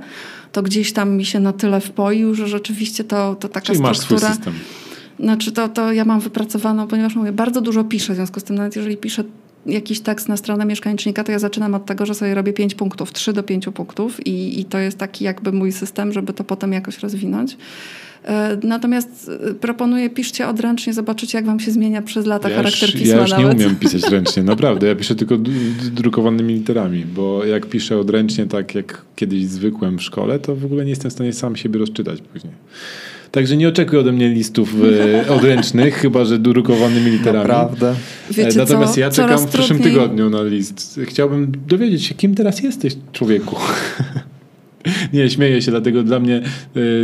to gdzieś tam mi się na tyle wpoił, że rzeczywiście to, to taka Czyli struktura... masz swój system. Znaczy to, to ja mam wypracowaną, ponieważ mówię, bardzo dużo piszę, w związku z tym nawet jeżeli piszę jakiś tekst na stronę mieszkanicznika, to ja zaczynam od tego, że sobie robię pięć punktów, trzy do pięciu punktów i, i to jest taki jakby mój system, żeby to potem jakoś rozwinąć. E, natomiast e, proponuję, piszcie odręcznie, zobaczycie, jak wam się zmienia przez lata ja charakter już, pisma Ja już nawet. nie umiem pisać ręcznie, naprawdę. Ja piszę tylko drukowanymi literami, bo jak piszę odręcznie, tak jak kiedyś zwykłem w szkole, to w ogóle nie jestem w stanie sam siebie rozczytać później. Także nie oczekuj ode mnie listów e, odręcznych, chyba że drukowanymi literami. Naprawdę. Wiecie Natomiast co? ja czekam Coraz w przyszłym trudniej. tygodniu na list. Chciałbym dowiedzieć się, kim teraz jesteś, człowieku. Nie, śmieję się, dlatego dla mnie,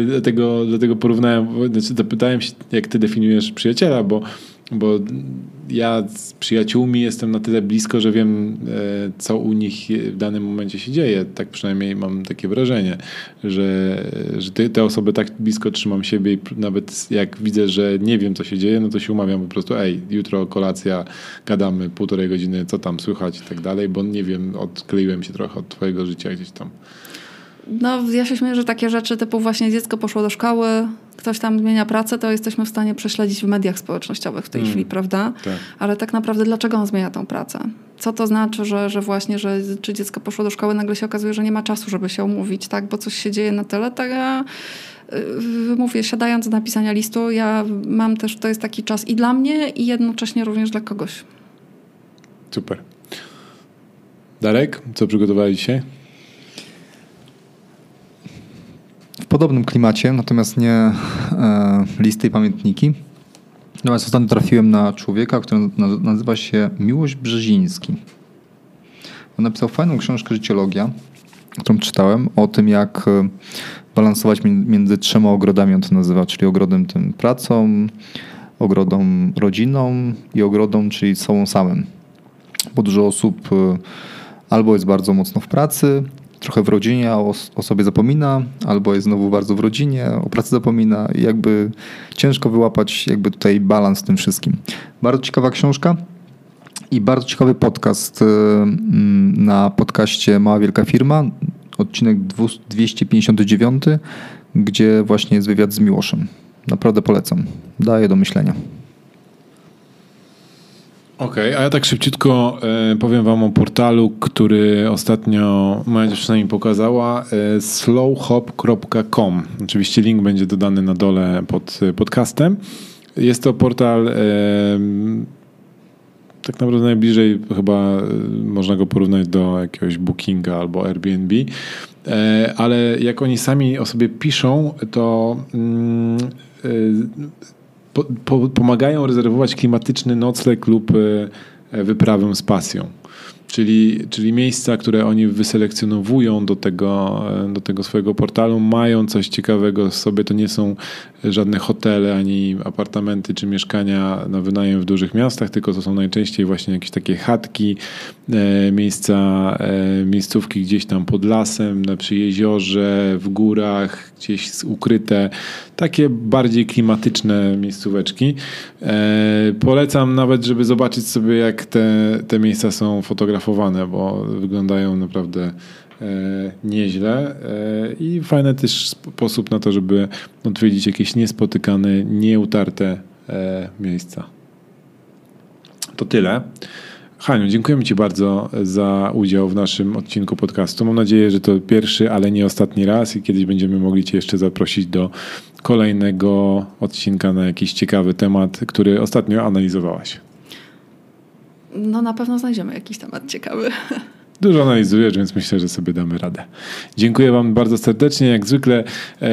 dlatego, dlatego porównałem, znaczy zapytałem się, jak ty definiujesz przyjaciela, bo, bo ja z przyjaciółmi jestem na tyle blisko, że wiem, co u nich w danym momencie się dzieje. Tak przynajmniej mam takie wrażenie, że, że te, te osoby tak blisko trzymam siebie i nawet jak widzę, że nie wiem, co się dzieje, no to się umawiam po prostu, ej, jutro kolacja, gadamy półtorej godziny, co tam słychać i tak dalej, bo nie wiem, odkleiłem się trochę od twojego życia gdzieś tam. No, ja się śmieję, że takie rzeczy typu właśnie dziecko poszło do szkoły, ktoś tam zmienia pracę, to jesteśmy w stanie prześledzić w mediach społecznościowych w tej mm. chwili, prawda? Tak. Ale tak naprawdę dlaczego on zmienia tą pracę? Co to znaczy, że, że właśnie, że czy dziecko poszło do szkoły, nagle się okazuje, że nie ma czasu, żeby się umówić, tak? Bo coś się dzieje na tyle, tak ja yy, mówię, siadając do napisania listu, ja mam też, to jest taki czas i dla mnie, i jednocześnie również dla kogoś. Super. Darek, co przygotowali dzisiaj? w podobnym klimacie, natomiast nie e, listy i pamiętniki. Natomiast ostatnio trafiłem na człowieka, który nazywa się Miłość Brzeziński. On napisał fajną książkę Życiologia, którą czytałem, o tym jak e, balansować między trzema ogrodami, on to nazywa, czyli ogrodem tym pracą, ogrodą rodziną i ogrodą, czyli sobą samym. Bo dużo osób e, albo jest bardzo mocno w pracy, trochę w rodzinie o, o, sobie zapomina, albo jest znowu bardzo w rodzinie, o pracy zapomina i jakby ciężko wyłapać jakby tutaj balans w tym wszystkim. Bardzo ciekawa książka i bardzo ciekawy podcast y, mm, na podcaście Mała Wielka Firma, odcinek 259, gdzie właśnie jest wywiad z Miłoszem. Naprawdę polecam. Daje do myślenia. Okej, okay, a ja tak szybciutko e, powiem wam o portalu, który ostatnio moja dziewczyna mi pokazała, e, slowhop.com. Oczywiście link będzie dodany na dole pod podcastem. Jest to portal e, tak naprawdę najbliżej chyba e, można go porównać do jakiegoś Bookinga albo Airbnb, e, ale jak oni sami o sobie piszą, to mm, e, po, po, pomagają rezerwować klimatyczny nocleg lub e, wyprawę z pasją. Czyli, czyli miejsca, które oni wyselekcjonowują do tego, do tego swojego portalu, mają coś ciekawego w sobie. To nie są żadne hotele, ani apartamenty, czy mieszkania na wynajem w dużych miastach, tylko to są najczęściej właśnie jakieś takie chatki, e, miejsca, e, miejscówki gdzieś tam pod lasem, na przy jeziorze, w górach, gdzieś ukryte. Takie bardziej klimatyczne miejscóweczki. E, polecam nawet, żeby zobaczyć sobie, jak te, te miejsca są fotografowane, bo wyglądają naprawdę nieźle e, i fajny też sposób na to, żeby odwiedzić jakieś niespotykane, nieutarte e, miejsca. To tyle. Haniu, dziękujemy Ci bardzo za udział w naszym odcinku podcastu. Mam nadzieję, że to pierwszy, ale nie ostatni raz i kiedyś będziemy mogli Cię jeszcze zaprosić do kolejnego odcinka na jakiś ciekawy temat, który ostatnio analizowałaś. No na pewno znajdziemy jakiś temat ciekawy. Dużo analizujesz, więc myślę, że sobie damy radę. Dziękuję Wam bardzo serdecznie. Jak zwykle e,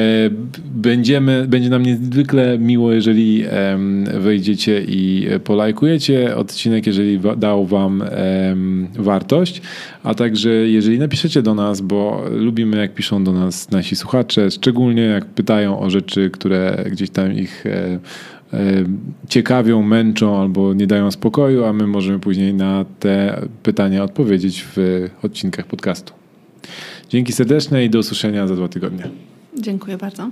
będziemy, będzie nam niezwykle miło, jeżeli e, wejdziecie i polajkujecie odcinek, jeżeli dał Wam e, wartość, a także jeżeli napiszecie do nas, bo lubimy jak piszą do nas nasi słuchacze, szczególnie jak pytają o rzeczy, które gdzieś tam ich e, ciekawią, męczą albo nie dają spokoju, a my możemy później na te pytania odpowiedzieć w odcinkach podcastu. Dzięki serdeczne i do usłyszenia za dwa tygodnie. Dziękuję bardzo.